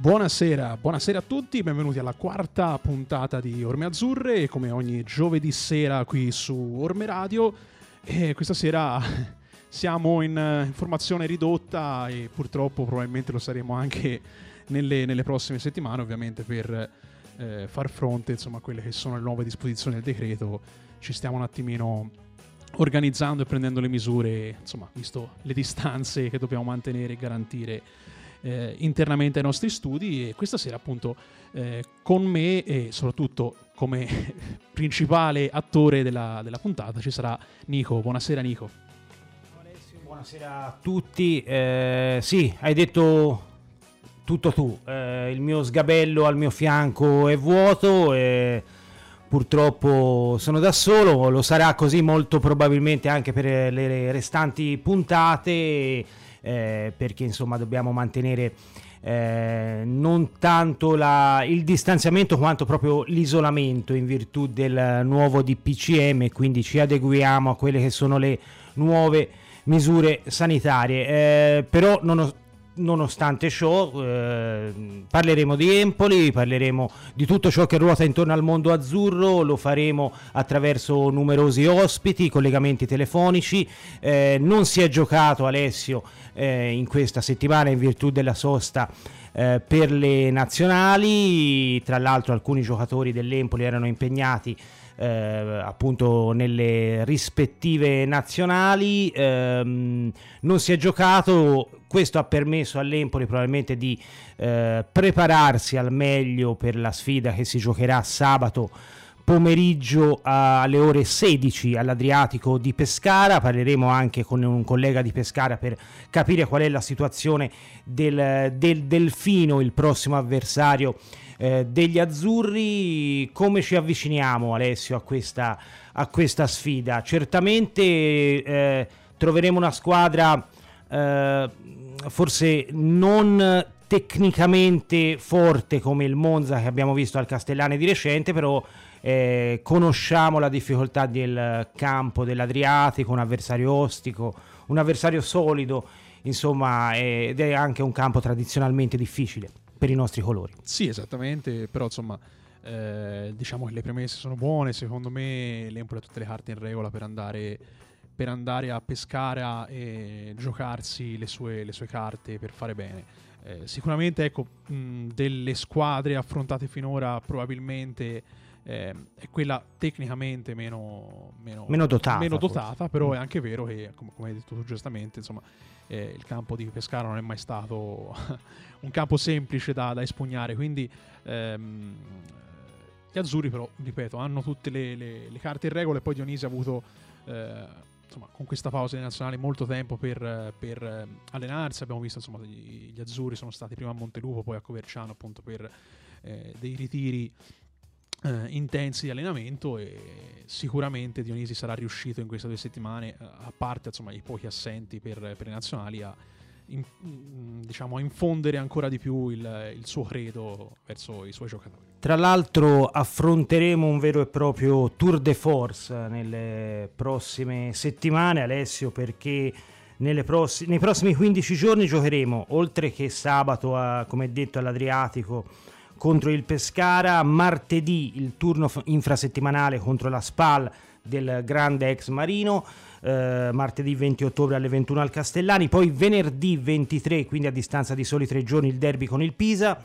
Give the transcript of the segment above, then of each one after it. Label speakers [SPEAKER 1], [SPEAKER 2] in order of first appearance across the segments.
[SPEAKER 1] Buonasera, buonasera a tutti, benvenuti alla quarta puntata di Orme Azzurre, come ogni giovedì sera qui su Orme Radio. E questa sera siamo in, in formazione ridotta e purtroppo probabilmente lo saremo anche nelle, nelle prossime settimane, ovviamente per eh, far fronte insomma, a quelle che sono le nuove disposizioni del decreto. Ci stiamo un attimino organizzando e prendendo le misure, insomma, visto le distanze che dobbiamo mantenere e garantire eh, internamente ai nostri studi e questa sera appunto eh, con me e soprattutto come principale attore della, della, puntata ci sarà Nico. Buonasera Nico.
[SPEAKER 2] Buonasera a tutti. Eh, sì, hai detto tutto tu. Eh, il mio sgabello al mio fianco è vuoto e purtroppo sono da solo. Lo sarà così molto probabilmente anche per le restanti puntate eh, perché insomma dobbiamo mantenere eh, non tanto la, il distanziamento quanto proprio l'isolamento in virtù del nuovo DPCM quindi ci adeguiamo a quelle che sono le nuove misure sanitarie. Eh, però non ho, nonostante ciò eh, parleremo di Empoli, parleremo di tutto ciò che ruota intorno al mondo azzurro, lo faremo attraverso numerosi ospiti, collegamenti telefonici, eh, non si è giocato Alessio eh, in questa settimana in virtù della sosta eh, per le nazionali, tra l'altro alcuni giocatori dell'Empoli erano impegnati eh, appunto nelle rispettive nazionali, ehm, non si è giocato, questo ha permesso all'Empoli probabilmente di eh, prepararsi al meglio per la sfida che si giocherà sabato pomeriggio alle ore 16 all'Adriatico di Pescara. Parleremo anche con un collega di Pescara per capire qual è la situazione del, del Delfino, il prossimo avversario eh, degli azzurri. Come ci avviciniamo, Alessio, a questa, a questa sfida? Certamente eh, troveremo una squadra eh, forse non tecnicamente forte come il Monza che abbiamo visto al Castellane di recente, però eh, conosciamo la difficoltà del campo dell'Adriatico, un avversario ostico, un avversario solido, insomma, ed è anche un campo tradizionalmente difficile per i nostri colori.
[SPEAKER 1] Sì, esattamente, però insomma eh, diciamo che le premesse sono buone, secondo me l'Empoli ha tutte le carte in regola per andare, per andare a Pescara e giocarsi le sue, le sue carte per fare bene. Eh, sicuramente ecco, mh, delle squadre affrontate finora probabilmente eh, è quella tecnicamente meno, meno,
[SPEAKER 2] meno dotata,
[SPEAKER 1] meno dotata però mm. è anche vero che, come, come hai detto tu giustamente, insomma, eh, il campo di Pescara non è mai stato un campo semplice da, da espugnare, quindi ehm, gli azzurri però, ripeto, hanno tutte le, le, le carte in regola e poi Dionisi ha avuto... Eh, insomma, con questa pausa dei nazionali molto tempo per, per allenarsi. Abbiamo visto insomma, gli, gli, azzurri sono stati prima a Montelupo, poi a Coverciano appunto per eh, dei ritiri eh, intensi di allenamento e sicuramente Dionisi sarà riuscito in queste due settimane, eh, a parte insomma, i pochi assenti per, per le nazionali, a, in, mm, diciamo, a, infondere ancora di più il, il, suo credo verso i suoi giocatori.
[SPEAKER 2] Tra l'altro affronteremo un vero e proprio tour de force nelle prossime settimane, Alessio, perché prossi- nei prossimi 15 giorni giocheremo, oltre che sabato, a, come detto, all'Adriatico, contro il Pescara, martedì il turno infrasettimanale contro la SPAL del grande ex Marino, eh, martedì 20 ottobre alle 21 al Castellani, poi venerdì 23, quindi a distanza di soli tre giorni, il derby con il Pisa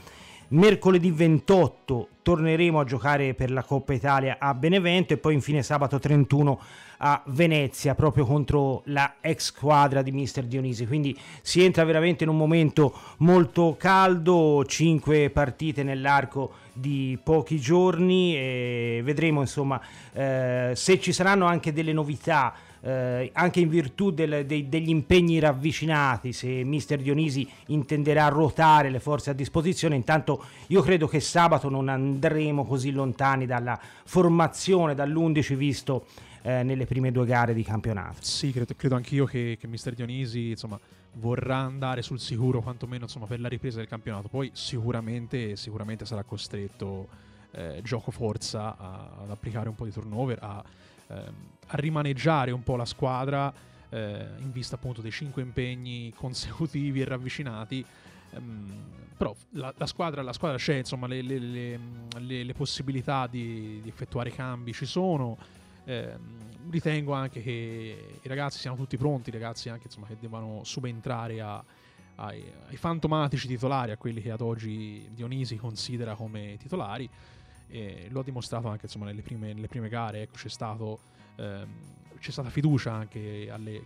[SPEAKER 2] Mercoledì 28 torneremo a giocare per la Coppa Italia a Benevento e poi infine sabato 31 a Venezia proprio contro la ex squadra di Mister Dionisi. Quindi si entra veramente in un momento molto caldo, 5 partite nell'arco di pochi giorni e vedremo insomma eh, se ci saranno anche delle novità eh, anche in virtù del, dei, degli impegni ravvicinati, se mister Dionisi intenderà ruotare le forze a disposizione, intanto io credo che sabato non andremo così lontani dalla formazione, dall'11 visto eh, nelle prime due gare di campionato.
[SPEAKER 1] Sì, credo, credo anch'io che, che mister Dionisi insomma, vorrà andare sul sicuro quantomeno insomma, per la ripresa del campionato, poi sicuramente, sicuramente sarà costretto eh, gioco forza a, ad applicare un po' di turnover, a ehm, a rimaneggiare un po' la squadra eh, in vista appunto dei cinque impegni consecutivi e ravvicinati. Um, però la, la, squadra, la, squadra, c'è, insomma, le, le, le, le possibilità di, di, effettuare cambi ci sono. Eh, ritengo anche che i ragazzi siano tutti pronti, i ragazzi anche insomma, che devono subentrare a, ai, ai, fantomatici titolari, a quelli che ad oggi Dionisi considera come titolari. E lo ha dimostrato anche insomma, nelle, prime, nelle prime gare. Ecco, c'è, stato, c'è stata fiducia anche alle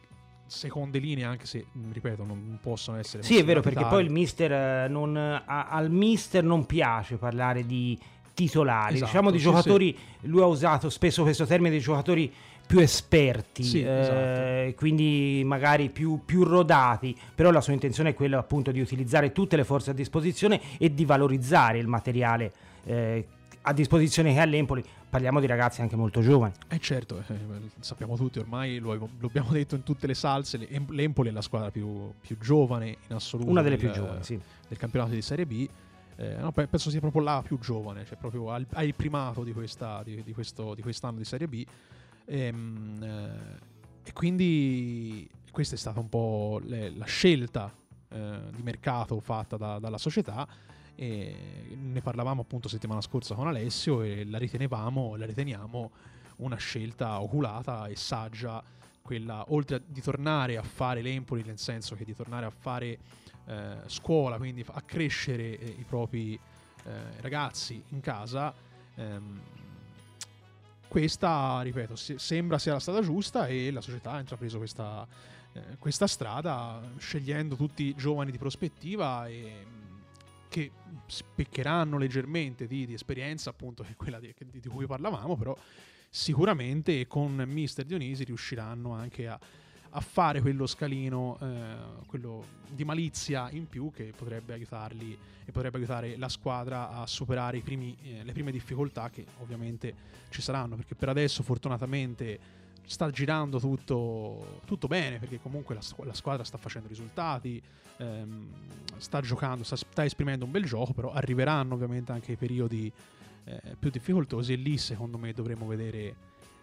[SPEAKER 1] seconde linee, anche se, ripeto, non possono essere...
[SPEAKER 2] Sì, è vero, perché poi il mister eh, non, a, al mister non piace parlare di titolari, esatto, diciamo di giocatori, sì. lui ha usato spesso questo termine di giocatori più esperti, sì, eh, esatto. quindi magari più, più, rodati, però la sua intenzione è quella appunto di utilizzare tutte le forze a disposizione e di valorizzare il materiale eh, a disposizione che ha l'Empoli. Parliamo di ragazzi anche molto giovani.
[SPEAKER 1] Eh certo, eh, sappiamo tutti ormai, lo, lo, abbiamo detto in tutte le salse, l'Empoli è la squadra più, più giovane in assoluto.
[SPEAKER 2] Una delle del, più giovani, sì.
[SPEAKER 1] Del campionato di Serie B. Eh, no, penso sia proprio la più giovane, cioè proprio ha il primato di, questa, di, di, questo, di quest'anno di Serie B. E, ehm, eh, e quindi questa è stata un po' le, la scelta eh, di mercato fatta da, dalla società. E ne parlavamo appunto settimana scorsa con Alessio e la ritenevamo, la riteniamo una scelta oculata e saggia quella oltre a di tornare a fare l'Empoli nel senso che di tornare a fare eh, scuola quindi a crescere eh, i propri eh, ragazzi in casa ehm, questa, ripeto, sembra sia la strada giusta e la società ha intrapreso questa, eh, questa strada scegliendo tutti giovani di prospettiva e che speccheranno leggermente di, di esperienza, appunto, che quella di, di, cui parlavamo, però sicuramente con Mister Dionisi riusciranno anche a, a fare quello scalino, eh, quello di malizia in più che potrebbe aiutarli e potrebbe aiutare la squadra a superare primi, eh, le prime difficoltà che ovviamente ci saranno, perché per adesso fortunatamente sta girando tutto, tutto bene, perché comunque la, la, squadra sta facendo risultati, ehm, sta giocando, sta, sta, esprimendo un bel gioco, però arriveranno ovviamente anche i periodi eh, più difficoltosi e lì secondo me dovremo vedere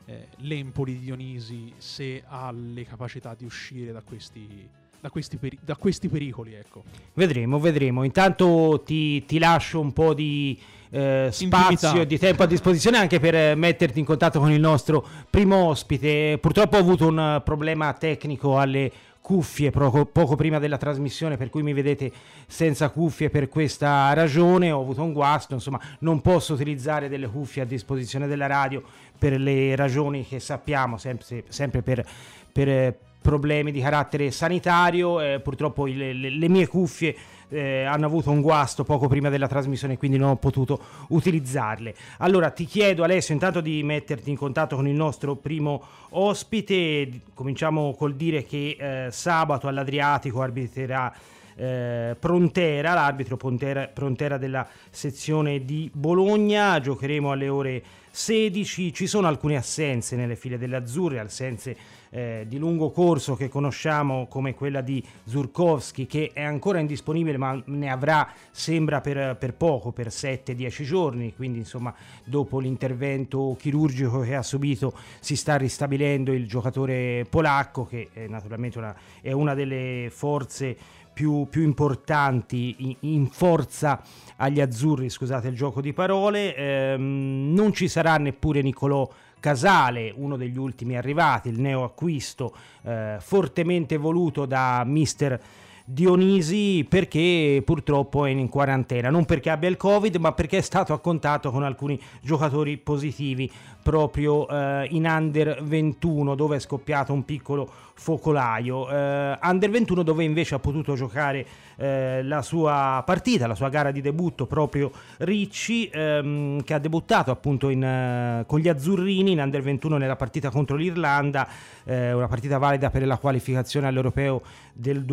[SPEAKER 1] eh, l'Empoli di Dionisi se ha le capacità di uscire da questi, da questi, peri- da questi pericoli. Ecco.
[SPEAKER 2] Vedremo, vedremo. Intanto ti, ti lascio un po' di eh, spazio e di tempo a disposizione anche per metterti in contatto con il nostro primo ospite. Purtroppo ho avuto un problema tecnico alle cuffie poco, poco, prima della trasmissione, per cui mi vedete senza cuffie per questa ragione. Ho avuto un guasto, insomma, non posso utilizzare delle cuffie a disposizione della radio per le ragioni che sappiamo, sempre, sempre per, per problemi di carattere sanitario. Eh, purtroppo le, le, le, mie cuffie eh, hanno avuto un guasto poco prima della trasmissione, quindi non ho potuto utilizzarle. Allora ti chiedo Alessio intanto di metterti in contatto con il nostro primo ospite. Cominciamo col dire che eh, sabato all'Adriatico arbitrerà eh, Prontera, l'arbitro Prontera, Prontera della sezione di Bologna. Giocheremo alle ore 16. Ci sono alcune assenze nelle file delle azzurre, assenze eh, di lungo corso che conosciamo come quella di Zurkowski che è ancora indisponibile ma ne avrà sembra per, per poco, per 7-10 giorni, quindi insomma dopo l'intervento chirurgico che ha subito si sta ristabilendo il giocatore polacco che è naturalmente una, è una delle forze più, più importanti in, in, forza agli azzurri, scusate il gioco di parole, ehm, non ci sarà neppure Nicolò Casale, uno degli ultimi arrivati, il neo acquisto eh, fortemente voluto da mister Dionisi perché purtroppo è in quarantena, non perché abbia il Covid, ma perché è stato a contatto con alcuni giocatori positivi proprio eh, in Under 21 dove è scoppiato un piccolo focolaio. Eh, under 21 dove invece ha potuto giocare eh, la sua partita, la sua gara di debutto proprio Ricci ehm, che ha debuttato appunto in, eh, con gli azzurrini. In Under 21 nella partita contro l'Irlanda, eh, una partita valida per la qualificazione all'Europeo del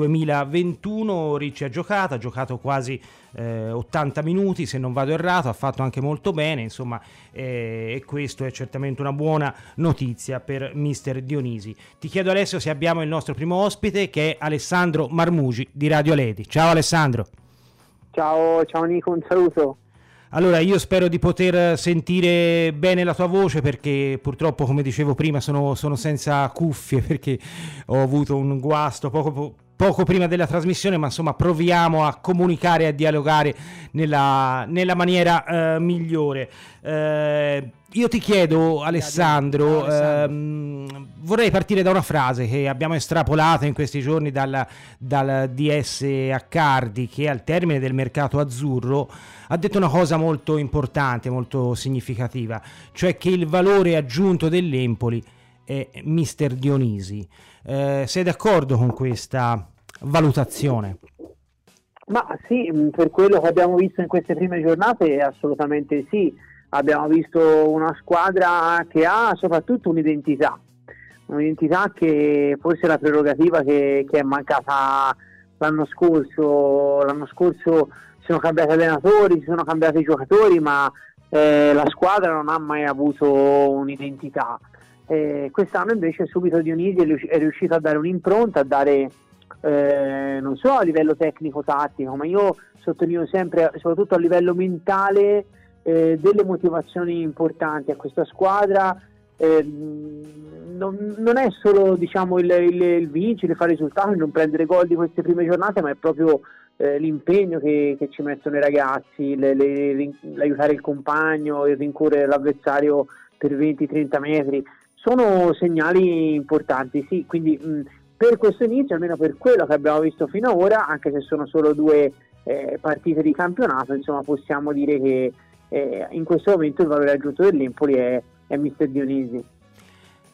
[SPEAKER 2] 2021. Ricci ha giocato, ha giocato quasi eh, 80 minuti se non vado errato, ha fatto anche molto bene, insomma, eh, e questo è certamente una buona notizia per mister Dionisi. Ti chiedo adesso se abbiamo il nostro primo ospite che è Alessandro Marmugi di Radio Ledi. Ciao Alessandro.
[SPEAKER 3] Ciao, ciao Nico, un saluto.
[SPEAKER 2] Allora, io spero di poter sentire bene la tua voce perché purtroppo, come dicevo prima, sono, sono senza cuffie perché ho avuto un guasto poco, poco prima della trasmissione, ma insomma proviamo a comunicare e a dialogare nella, nella maniera eh, migliore. Eh, io ti chiedo, Alessandro, ehm, vorrei partire da una frase che abbiamo estrapolato in questi giorni dal, dal DS Accardi, che al termine del mercato azzurro ha detto una cosa molto importante, molto significativa, cioè che il valore aggiunto dell'Empoli è Mister Dionisi. Eh, sei d'accordo con questa valutazione?
[SPEAKER 3] Ma sì, per quello che abbiamo visto in queste prime giornate, assolutamente sì abbiamo visto una squadra che ha soprattutto un'identità, un'identità che forse è la prerogativa che, che è mancata l'anno scorso. L'anno scorso si sono cambiati allenatori, si sono cambiati i giocatori, ma eh, la squadra non ha mai avuto un'identità. Eh, quest'anno invece subito Dionisi è riuscito a dare un'impronta, a dare eh, non solo a livello tecnico-tattico, ma io sottolineo sempre, soprattutto a livello mentale, eh, delle motivazioni importanti a questa squadra. Eh, non, non, è solo diciamo, il, il, il, vincere, fare risultati, non prendere gol di queste prime giornate, ma è proprio eh, l'impegno che, che, ci mettono i ragazzi, le, le, l'aiutare il compagno, il rincorrere l'avversario per 20-30 metri. Sono segnali importanti, sì, quindi mh, per questo inizio, almeno per quello che abbiamo visto fino ad ora, anche se sono solo due eh, partite di campionato, insomma possiamo dire che eh, in questo momento il valore aggiunto dell'Empoli è, è Mister Dionisi.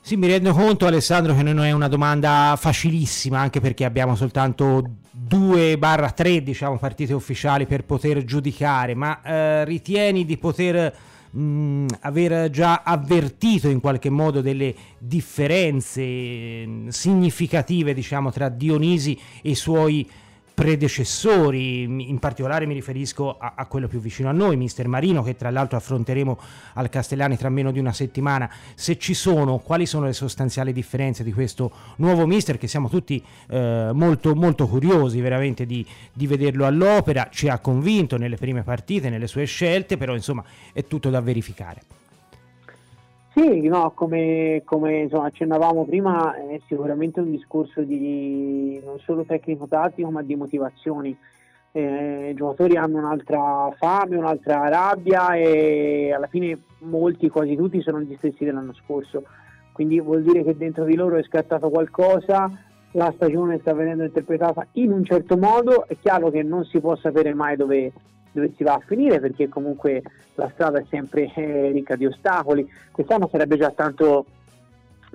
[SPEAKER 2] Sì, mi rendo conto Alessandro che non è una domanda facilissima anche perché abbiamo soltanto 2-3 diciamo, partite ufficiali per poter giudicare, ma eh, ritieni di poter mh, aver già avvertito in qualche modo delle differenze mh, significative diciamo, tra Dionisi e i suoi predecessori, in particolare mi riferisco a, a, quello più vicino a noi, Mister Marino, che tra l'altro affronteremo al Castellani tra meno di una settimana. Se ci sono, quali sono le sostanziali differenze di questo nuovo Mister, che siamo tutti eh, molto, molto curiosi veramente di, di vederlo all'opera, ci ha convinto nelle prime partite, nelle sue scelte, però insomma è tutto da verificare.
[SPEAKER 3] Sì, no, come, come insomma, accennavamo prima, è sicuramente un discorso di non solo tecnico-tattico, ma di motivazioni. Eh, I giocatori hanno un'altra fame, un'altra rabbia e alla fine molti, quasi tutti, sono gli stessi dell'anno scorso. Quindi vuol dire che dentro di loro è scattato qualcosa, la stagione sta venendo interpretata in un certo modo, è chiaro che non si può sapere mai dove, dove si va a finire perché comunque la strada è sempre eh, ricca di ostacoli. Quest'anno sarebbe già tanto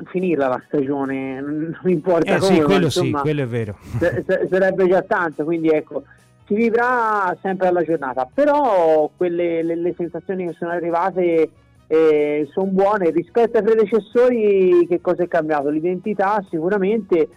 [SPEAKER 3] finirla la stagione, non importa
[SPEAKER 2] eh,
[SPEAKER 3] come,
[SPEAKER 2] sì, quello
[SPEAKER 3] insomma,
[SPEAKER 2] sì, quello è vero.
[SPEAKER 3] sarebbe già tanto, quindi ecco, si vivrà sempre alla giornata, però quelle le, le sensazioni che sono arrivate eh, sono buone rispetto ai predecessori. Che cosa è cambiato? L'identità sicuramente.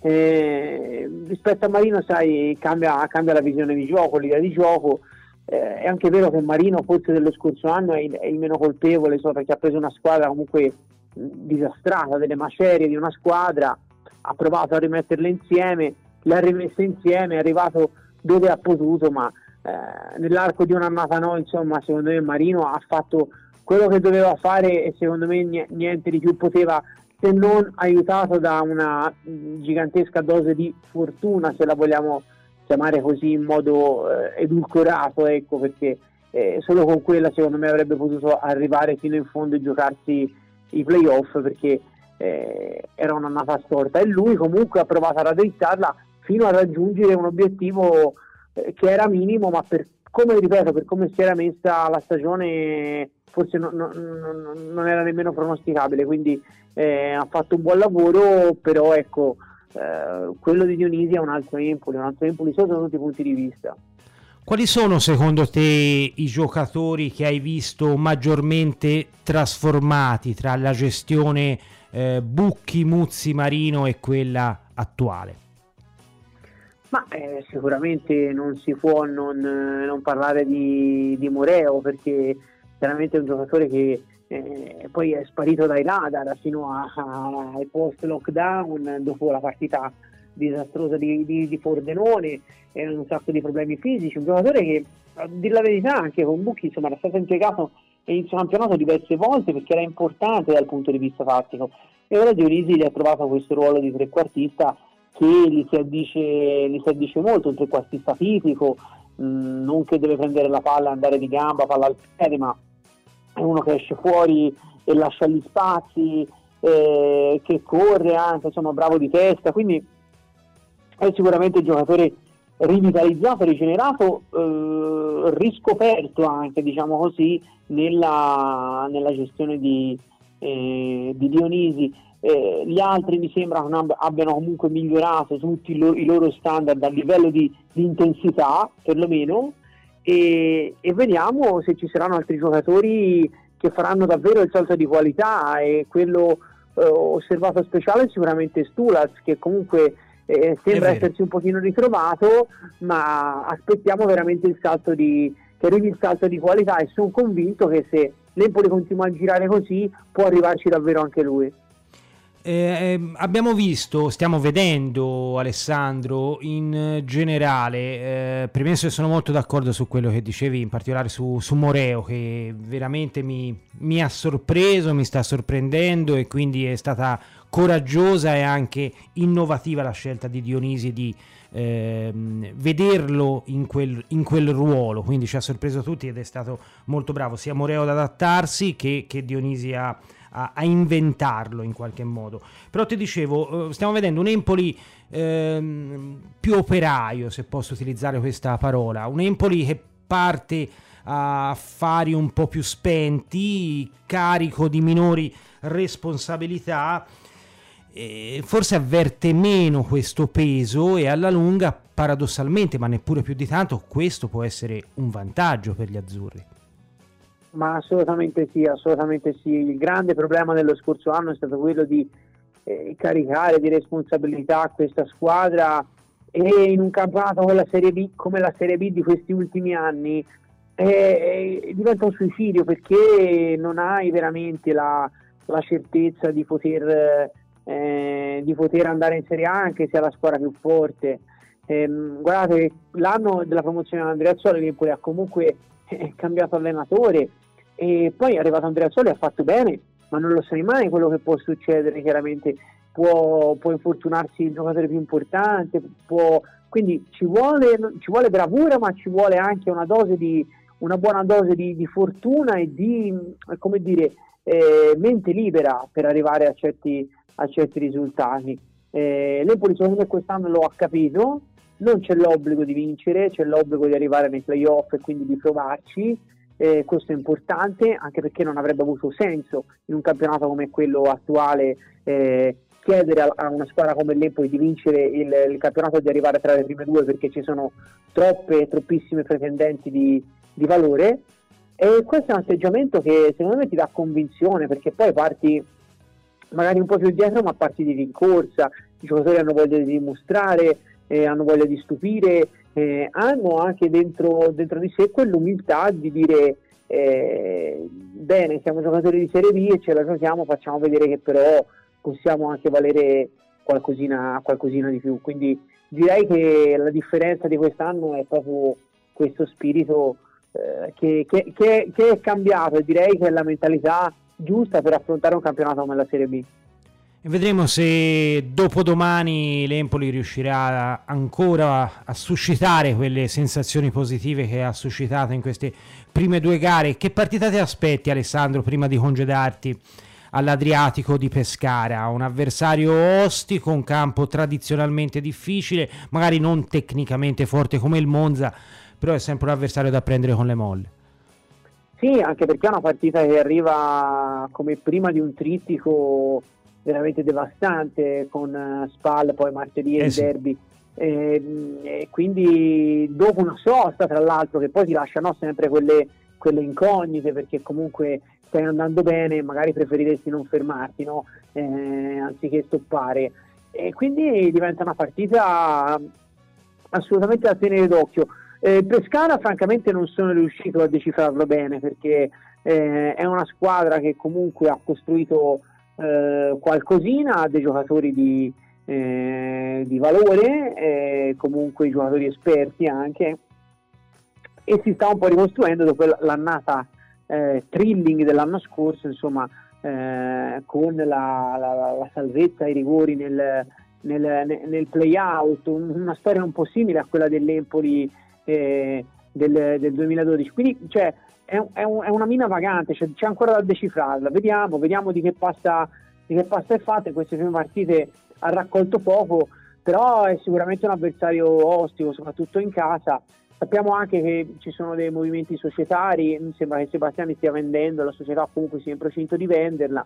[SPEAKER 3] Eh, rispetto a Marino, sai, cambia, cambia la visione di gioco, l'idea di gioco eh, è anche vero che Marino forse dello scorso anno è il, è il meno colpevole so, perché ha preso una squadra comunque disastrata, delle macerie di una squadra, ha provato a rimetterle insieme, le ha rimesse insieme, è arrivato dove ha potuto, ma eh, nell'arco di un'annata no, insomma, secondo me Marino ha fatto quello che doveva fare e secondo me niente di più poteva se non aiutato da una gigantesca dose di fortuna, se la vogliamo chiamare così in modo eh, edulcorato, ecco, perché eh, solo con quella secondo me avrebbe potuto arrivare fino in fondo e giocarsi i playoff perché eh, era un'annata storta. E lui comunque ha provato a raddrizzarla fino a raggiungere un obiettivo eh, che era minimo, ma per come ripeto, per come si era messa la stagione forse non, non, non era nemmeno pronosticabile, quindi eh, ha fatto un buon lavoro, però ecco, eh, quello di Dionisi è un altro Empoli, un altro Empoli sotto tutti i punti di vista.
[SPEAKER 2] Quali sono secondo te i giocatori che hai visto maggiormente trasformati tra la gestione eh, Bucchi, Muzzi, Marino e quella attuale?
[SPEAKER 3] Ma eh, sicuramente non si può non, non parlare di, di, Moreo perché chiaramente è un giocatore che eh, poi è sparito dai radar fino ai post lockdown dopo la partita disastrosa di, di, di Pordenone e un sacco di problemi fisici un giocatore che a dire la verità anche con Bucchi insomma era stato impiegato inizio campionato diverse volte perché era importante dal punto di vista tattico. E ora Dionisi gli ha trovato questo ruolo di trequartista che gli si addice, gli si addice molto, un trequartista fisico, mh, mm, non che deve prendere la palla andare di gamba, palla al piede, ma uno che esce fuori e lascia gli spazi, eh, che corre anche, insomma bravo di testa, quindi è sicuramente un giocatore rivitalizzato, rigenerato, eh, riscoperto anche, diciamo così, nella, nella gestione di, eh, di Dionisi. Eh, gli altri mi sembra abbiano comunque migliorato tutti i, lo- i loro standard a livello di, di intensità, perlomeno, e, e, vediamo se ci saranno altri giocatori che faranno davvero il salto di qualità e quello eh, osservato speciale sicuramente Stulaz che comunque eh, sembra essersi un pochino ritrovato, ma aspettiamo veramente il salto di, che arrivi il salto di qualità e sono convinto che se l'Empoli continua a girare così può arrivarci davvero anche lui.
[SPEAKER 2] Eh, ehm, abbiamo visto, stiamo vedendo Alessandro in generale, eh, premesso che sono molto d'accordo su quello che dicevi, in particolare su, su Moreo, che veramente mi, mi, ha sorpreso, mi sta sorprendendo e quindi è stata coraggiosa e anche innovativa la scelta di Dionisi di eh, vederlo in quel, in quel, ruolo, quindi ci ha sorpreso tutti ed è stato molto bravo sia Moreo ad adattarsi che, che Dionisi a a, a, inventarlo in qualche modo. Però ti dicevo, eh, stiamo vedendo un Empoli ehm, più operaio, se posso utilizzare questa parola, un Empoli che parte a affari un po' più spenti, carico di minori responsabilità, forse avverte meno questo peso e alla lunga, paradossalmente, ma neppure più di tanto, questo può essere un vantaggio per gli azzurri.
[SPEAKER 3] Ma assolutamente sì, assolutamente sì. Il grande problema dello scorso anno è stato quello di eh, caricare di responsabilità questa squadra e in un campionato come la Serie B, come la Serie B di questi ultimi anni eh, diventa un suicidio perché non hai veramente la, la certezza di poter, eh, di poter, andare in Serie A anche se è la squadra più forte. Eh, guardate, l'anno della promozione di Andrea Soli l'Empoli ha comunque eh, cambiato allenatore, e poi è arrivato Andrea Soli, ha fatto bene, ma non lo sai mai quello che può succedere, chiaramente può, può infortunarsi il giocatore più importante, può, quindi ci vuole, ci vuole, bravura, ma ci vuole anche una, di, una buona dose di, di, fortuna e di come dire, eh, mente libera per arrivare a certi, a certi risultati. Eh, L'Empoli secondo me quest'anno lo ha capito, non c'è l'obbligo di vincere, c'è l'obbligo di arrivare nei playoff e quindi di provarci eh, questo è importante anche perché non avrebbe avuto senso in un campionato come quello attuale eh, chiedere a, a, una squadra come l'Empoli di vincere il, il, campionato e di arrivare tra le prime due perché ci sono troppe, troppissime pretendenti di, di valore. E questo è un atteggiamento che secondo me ti dà convinzione perché poi parti magari un po' più dietro ma parti di rincorsa, i giocatori hanno voglia di dimostrare, eh, hanno voglia di stupire eh, hanno anche dentro, dentro, di sé quell'umiltà di dire eh, bene, siamo giocatori di Serie B e ce la giochiamo, facciamo vedere che però possiamo anche valere qualcosina, qualcosina di più. Quindi direi che la differenza di quest'anno è proprio questo spirito eh, che, che, che, che è cambiato e direi che è la mentalità giusta per affrontare un campionato come la Serie B.
[SPEAKER 2] Vedremo se dopodomani l'Empoli riuscirà ancora a suscitare quelle sensazioni positive che ha suscitato in queste prime due gare. Che partita ti aspetti Alessandro prima di congedarti all'Adriatico di Pescara? Un avversario ostico, un campo tradizionalmente difficile, magari non tecnicamente forte come il Monza, però è sempre un avversario da prendere con le molle.
[SPEAKER 3] Sì, anche perché è una partita che arriva come prima di un trittico veramente devastante con uh, Spal, poi martedì e eh il sì. derby. E, e, quindi dopo una sosta, tra l'altro, che poi ti lasciano sempre quelle, quelle, incognite perché comunque stai andando bene, magari preferiresti non fermarti no? eh, anziché stoppare. E quindi diventa una partita assolutamente da tenere d'occhio. Eh, Pescara francamente non sono riuscito a decifrarlo bene perché eh, è una squadra che comunque ha costruito eh, qualcosina a dei giocatori di, eh, di valore, eh, comunque giocatori esperti anche, e si sta un po' ricostruendo dopo l'annata eh, thrilling dell'anno scorso, insomma, eh, con la, la, la, salvezza, i rigori nel, nel, nel, play-out, un, una storia un po' simile a quella dell'Empoli eh, del, del, 2012. Quindi cioè, è, un, è, una mina vagante, cioè, c'è ancora da decifrarla. Vediamo, vediamo di che pasta, di che pasta è fatta. In queste prime partite ha raccolto poco, però è sicuramente un avversario ostico, soprattutto in casa. Sappiamo anche che ci sono dei movimenti societari, mi sembra che Sebastiani stia vendendo, la società comunque sia in procinto di venderla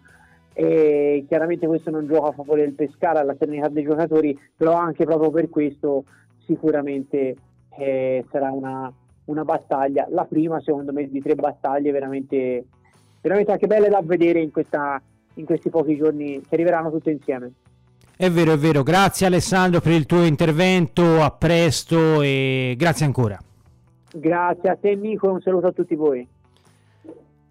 [SPEAKER 3] e chiaramente questo non gioca a favore del Pescara, alla serenità dei giocatori, però anche proprio per questo sicuramente eh, sarà una, una, battaglia, la prima secondo me di tre battaglie veramente, veramente anche belle da vedere in, questa, in questi pochi giorni che arriveranno tutte insieme.
[SPEAKER 2] È vero, è vero, grazie Alessandro per il tuo intervento, a presto e grazie ancora.
[SPEAKER 3] Grazie a te Nico e un saluto a tutti voi.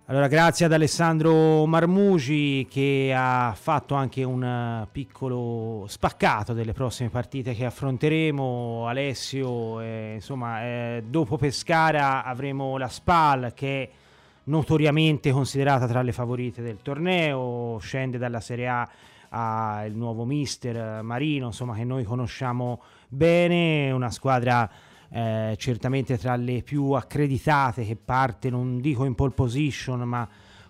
[SPEAKER 2] Allora, grazie ad Alessandro Marmugi che ha fatto anche un eh, piccolo spaccato delle prossime partite che affronteremo. Alessio, eh, insomma, eh, dopo Pescara avremo la SPAL che è notoriamente considerata tra le favorite del torneo, scende dalla Serie A al nuovo mister Marino, insomma, che noi conosciamo bene, una squadra eh, certamente tra le più accreditate che parte, non dico in pole position, ma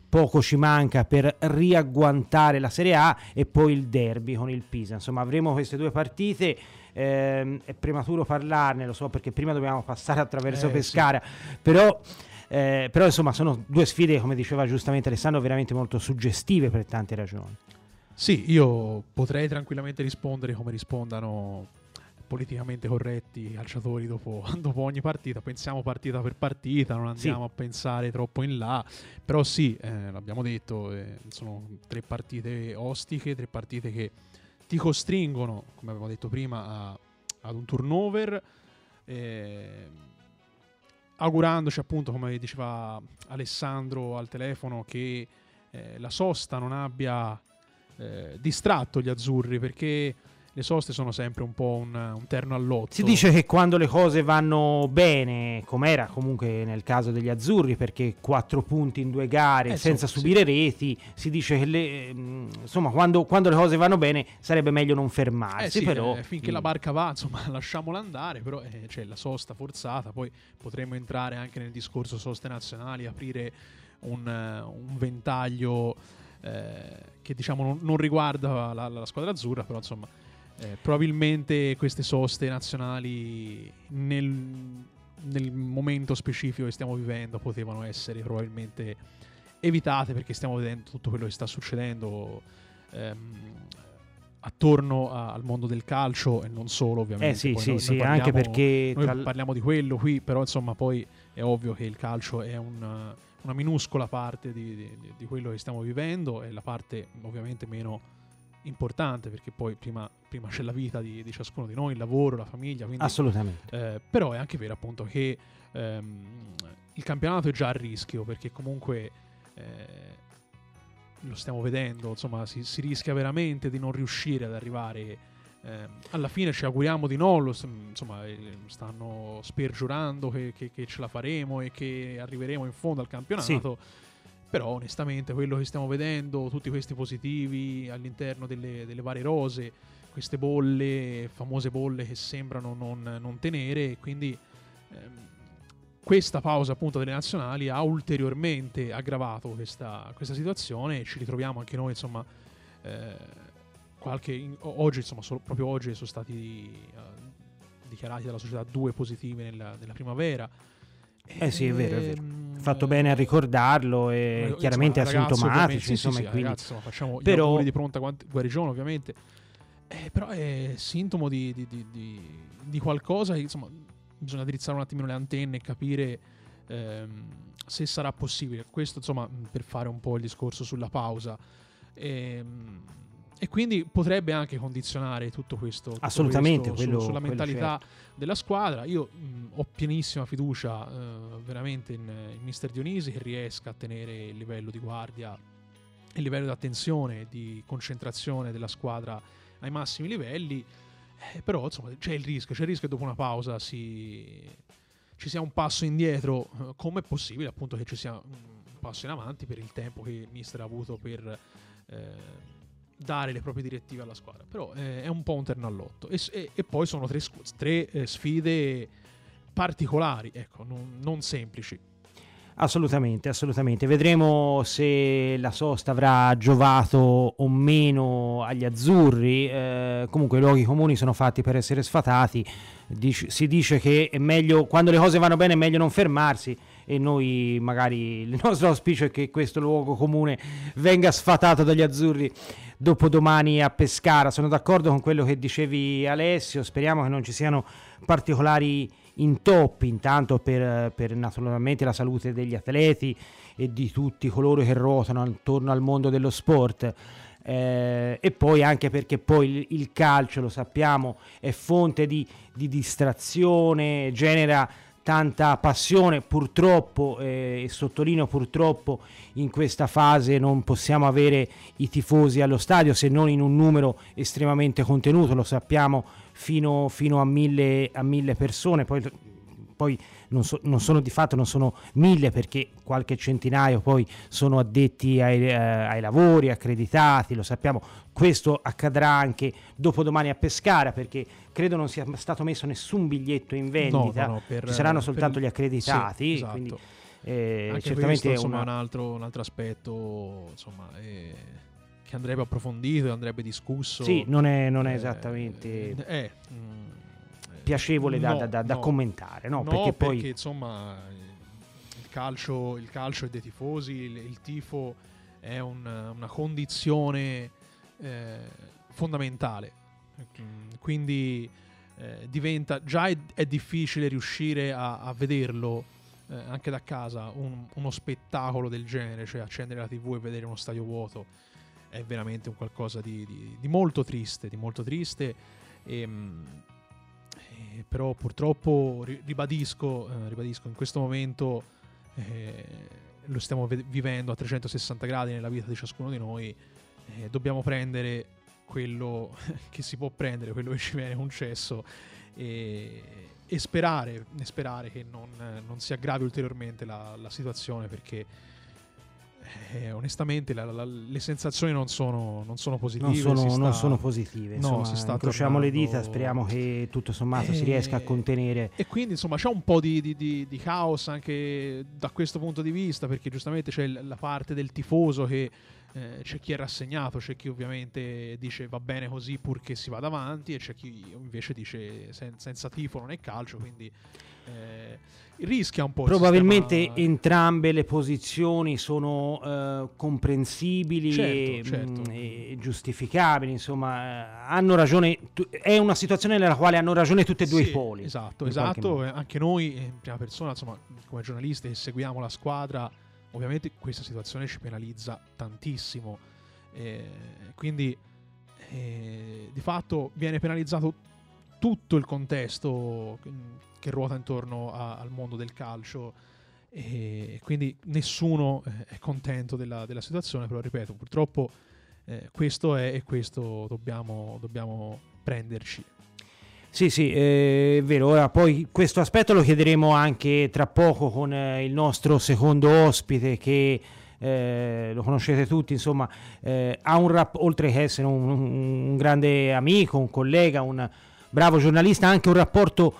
[SPEAKER 2] poco ci manca per riagguantare la Serie A e poi il derby con il Pisa. Insomma, avremo queste due partite. Eh, è prematuro parlarne, lo so, perché prima dobbiamo passare attraverso eh, Pescara, sì. però. Eh, però insomma sono due sfide come diceva giustamente Alessandro veramente molto suggestive per tante ragioni
[SPEAKER 1] sì io potrei tranquillamente rispondere come rispondano politicamente corretti calciatori dopo, dopo, ogni partita, pensiamo partita per partita, non andiamo sì. a pensare troppo in là, però sì, eh, l'abbiamo detto, eh, sono tre partite ostiche, tre partite che ti costringono, come abbiamo detto prima, a, ad un turnover, eh, augurandoci appunto, come diceva Alessandro al telefono, che eh, la sosta non abbia eh, distratto gli azzurri, perché le soste sono sempre un po' un, un terno all'otto.
[SPEAKER 2] Si dice che quando le cose vanno bene, come era comunque nel caso degli azzurri, perché quattro punti in due gare eh, senza so, subire sì. reti, si dice che le, mm, insomma, quando, quando, le cose vanno bene sarebbe meglio non fermarsi. Eh sì, però,
[SPEAKER 1] eh, finché la barca va, insomma, lasciamola andare, però eh, c'è la sosta forzata, poi potremmo entrare anche nel discorso soste nazionali, aprire un, un ventaglio eh, che diciamo non, non riguarda la, la squadra azzurra, però insomma eh, probabilmente queste soste nazionali nel, nel, momento specifico che stiamo vivendo potevano essere probabilmente evitate perché stiamo vedendo tutto quello che sta succedendo ehm, attorno a, al mondo del calcio e non solo ovviamente.
[SPEAKER 2] Eh sì, poi sì, noi, sì, noi parliamo, anche perché...
[SPEAKER 1] Noi tra... parliamo di quello qui, però insomma poi è ovvio che il calcio è un, una minuscola parte di, di, di quello che stiamo vivendo e la parte ovviamente meno importante perché poi prima, prima c'è la vita di, di, ciascuno di noi, il lavoro, la famiglia. Quindi,
[SPEAKER 2] Assolutamente.
[SPEAKER 1] Eh, però è anche vero appunto che ehm, il campionato è già a rischio perché comunque eh, lo stiamo vedendo, insomma si, si, rischia veramente di non riuscire ad arrivare. Eh, alla fine ci auguriamo di no, lo, insomma eh, stanno spergiurando che, che, che, ce la faremo e che arriveremo in fondo al campionato. Sì però onestamente quello che stiamo vedendo, tutti questi positivi all'interno delle, delle varie rose, queste bolle, famose bolle che sembrano non, non tenere, quindi ehm, questa pausa appunto delle nazionali ha ulteriormente aggravato questa, questa situazione e ci ritroviamo anche noi insomma eh, qualche, oggi insomma solo, proprio oggi sono stati uh, dichiarati dalla società due positivi nella, nella primavera
[SPEAKER 2] eh sì, è vero, è vero. Ehm, Fatto bene a ricordarlo e insomma, chiaramente asintomatici, insomma, sì, sì, quindi...
[SPEAKER 1] ragazzi, insomma, facciamo però... di pronta guarigione, ovviamente. Eh, però è sintomo di, di, di, di, qualcosa che, insomma, bisogna drizzare un attimino le antenne e capire ehm, se sarà possibile. Questo, insomma, per fare un po' il discorso sulla pausa. Ehm, e quindi potrebbe anche condizionare tutto questo, tutto
[SPEAKER 2] Assolutamente,
[SPEAKER 1] questo
[SPEAKER 2] quello,
[SPEAKER 1] su, sulla mentalità
[SPEAKER 2] certo.
[SPEAKER 1] della squadra. Io mh, ho pienissima fiducia uh, veramente in, in Mister Dionisi che riesca a tenere il livello di guardia, il livello di attenzione, di concentrazione della squadra ai massimi livelli. Eh, però insomma c'è il rischio, c'è il rischio che dopo una pausa si, ci sia un passo indietro. Uh, Come è possibile appunto che ci sia un passo in avanti per il tempo che Mister ha avuto per... Eh, dare le proprie direttive alla squadra. Però eh, è un po' un terno all'otto. E, e, e poi sono tre, tre eh, sfide particolari, ecco, non, non semplici.
[SPEAKER 2] Assolutamente, assolutamente. Vedremo se la sosta avrà giovato o meno agli azzurri. Eh, comunque i luoghi comuni sono fatti per essere sfatati. Dic- si dice che meglio, quando le cose vanno bene è meglio non fermarsi e noi magari il nostro auspicio è che questo luogo comune venga sfatato dagli azzurri dopodomani a Pescara. Sono d'accordo con quello che dicevi Alessio, speriamo che non ci siano particolari intoppi intanto per, per naturalmente la salute degli atleti e di tutti coloro che ruotano attorno al mondo dello sport. Eh, e poi anche perché poi il, il, calcio, lo sappiamo, è fonte di, di distrazione, genera tanta passione, purtroppo, eh, e sottolineo purtroppo, in questa fase non possiamo avere i tifosi allo stadio se non in un numero estremamente contenuto, lo sappiamo fino, fino a, mille, a, mille, persone, poi, poi non, so, non, sono di fatto, non sono mille perché qualche centinaio poi sono addetti ai, eh, ai lavori, accreditati, lo sappiamo, questo accadrà anche dopodomani a Pescara perché credo non sia stato messo nessun biglietto in vendita, no, no, per, ci saranno soltanto per, gli accreditati, sì, esatto. quindi
[SPEAKER 1] eh, certamente questo, insomma, una... un, altro, un altro aspetto insomma, eh che andrebbe approfondito, andrebbe discusso.
[SPEAKER 2] Sì, non è, non è eh, esattamente eh, mm, piacevole da, no, da, da no, commentare, no?
[SPEAKER 1] no
[SPEAKER 2] perché,
[SPEAKER 1] poi... perché insomma il calcio, il calcio è dei tifosi, il, il tifo è un, una condizione eh, fondamentale. Quindi eh, diventa già è, è, difficile riuscire a, a vederlo eh, anche da casa un, uno spettacolo del genere, cioè accendere la TV e vedere uno stadio vuoto è veramente un qualcosa di, di, di molto triste, di molto triste. E, ehm, e, però purtroppo ribadisco, eh, ribadisco in questo momento eh, lo stiamo ve- vivendo a 360 gradi nella vita di ciascuno di noi. Eh, dobbiamo prendere quello che si può prendere, quello che ci viene concesso e, e sperare, sperare, che non, non, si aggravi ulteriormente la, la situazione perché eh, onestamente la, la, le sensazioni non sono, non sono positive.
[SPEAKER 2] Non sono, sta, non sono positive. Insomma, no, si sta incrociamo tornando... le dita, speriamo che tutto sommato e... si riesca a contenere.
[SPEAKER 1] E quindi insomma c'è un po' di, di, di, di, caos anche da questo punto di vista, perché giustamente c'è la parte del tifoso che eh, c'è chi è rassegnato, c'è chi ovviamente dice va bene così purché si vada avanti e c'è chi invece dice sen- senza tifo non è calcio, quindi eh, rischia un po'.
[SPEAKER 2] Probabilmente sistema... entrambe le posizioni sono uh, comprensibili certo, e, certo. Mh, mm, e, giustificabili, insomma, uh, hanno ragione, è una situazione nella quale hanno ragione tutti e due sì, i poli.
[SPEAKER 1] Esatto, esatto, anche noi in prima persona, insomma, come giornalisti che seguiamo la squadra, ovviamente questa situazione ci penalizza tantissimo, eh, quindi eh, di fatto viene penalizzato tutto il contesto che ruota intorno a, al mondo del calcio e quindi nessuno eh, è contento della, della situazione, però ripeto, purtroppo eh, questo è e questo dobbiamo, dobbiamo prenderci.
[SPEAKER 2] Sì, sì, è vero. Ora poi questo aspetto lo chiederemo anche tra poco con eh, il nostro secondo ospite che eh, lo conoscete tutti, insomma, eh, ha un rap- oltre che essere un, un, grande amico, un collega, un bravo giornalista, ha anche un rapporto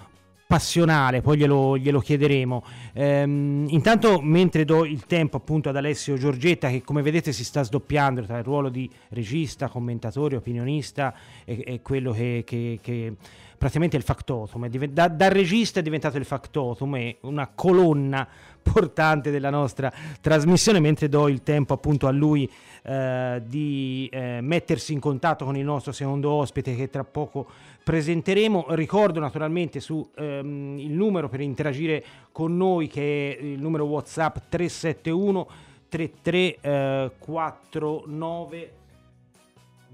[SPEAKER 2] passionale, poi glielo, glielo chiederemo. Ehm, intanto, mentre do il tempo appunto ad Alessio Giorgetta, che come vedete si sta sdoppiando tra il ruolo di regista, commentatore, opinionista e, e quello che, che, che praticamente il factotum. Da, da, regista è diventato il factotum, è una colonna portante della nostra trasmissione, mentre do il tempo appunto a lui eh, di eh, mettersi in contatto con il nostro secondo ospite che tra poco presenteremo. Ricordo naturalmente su ehm, il numero per interagire con noi che è il numero WhatsApp 371 3349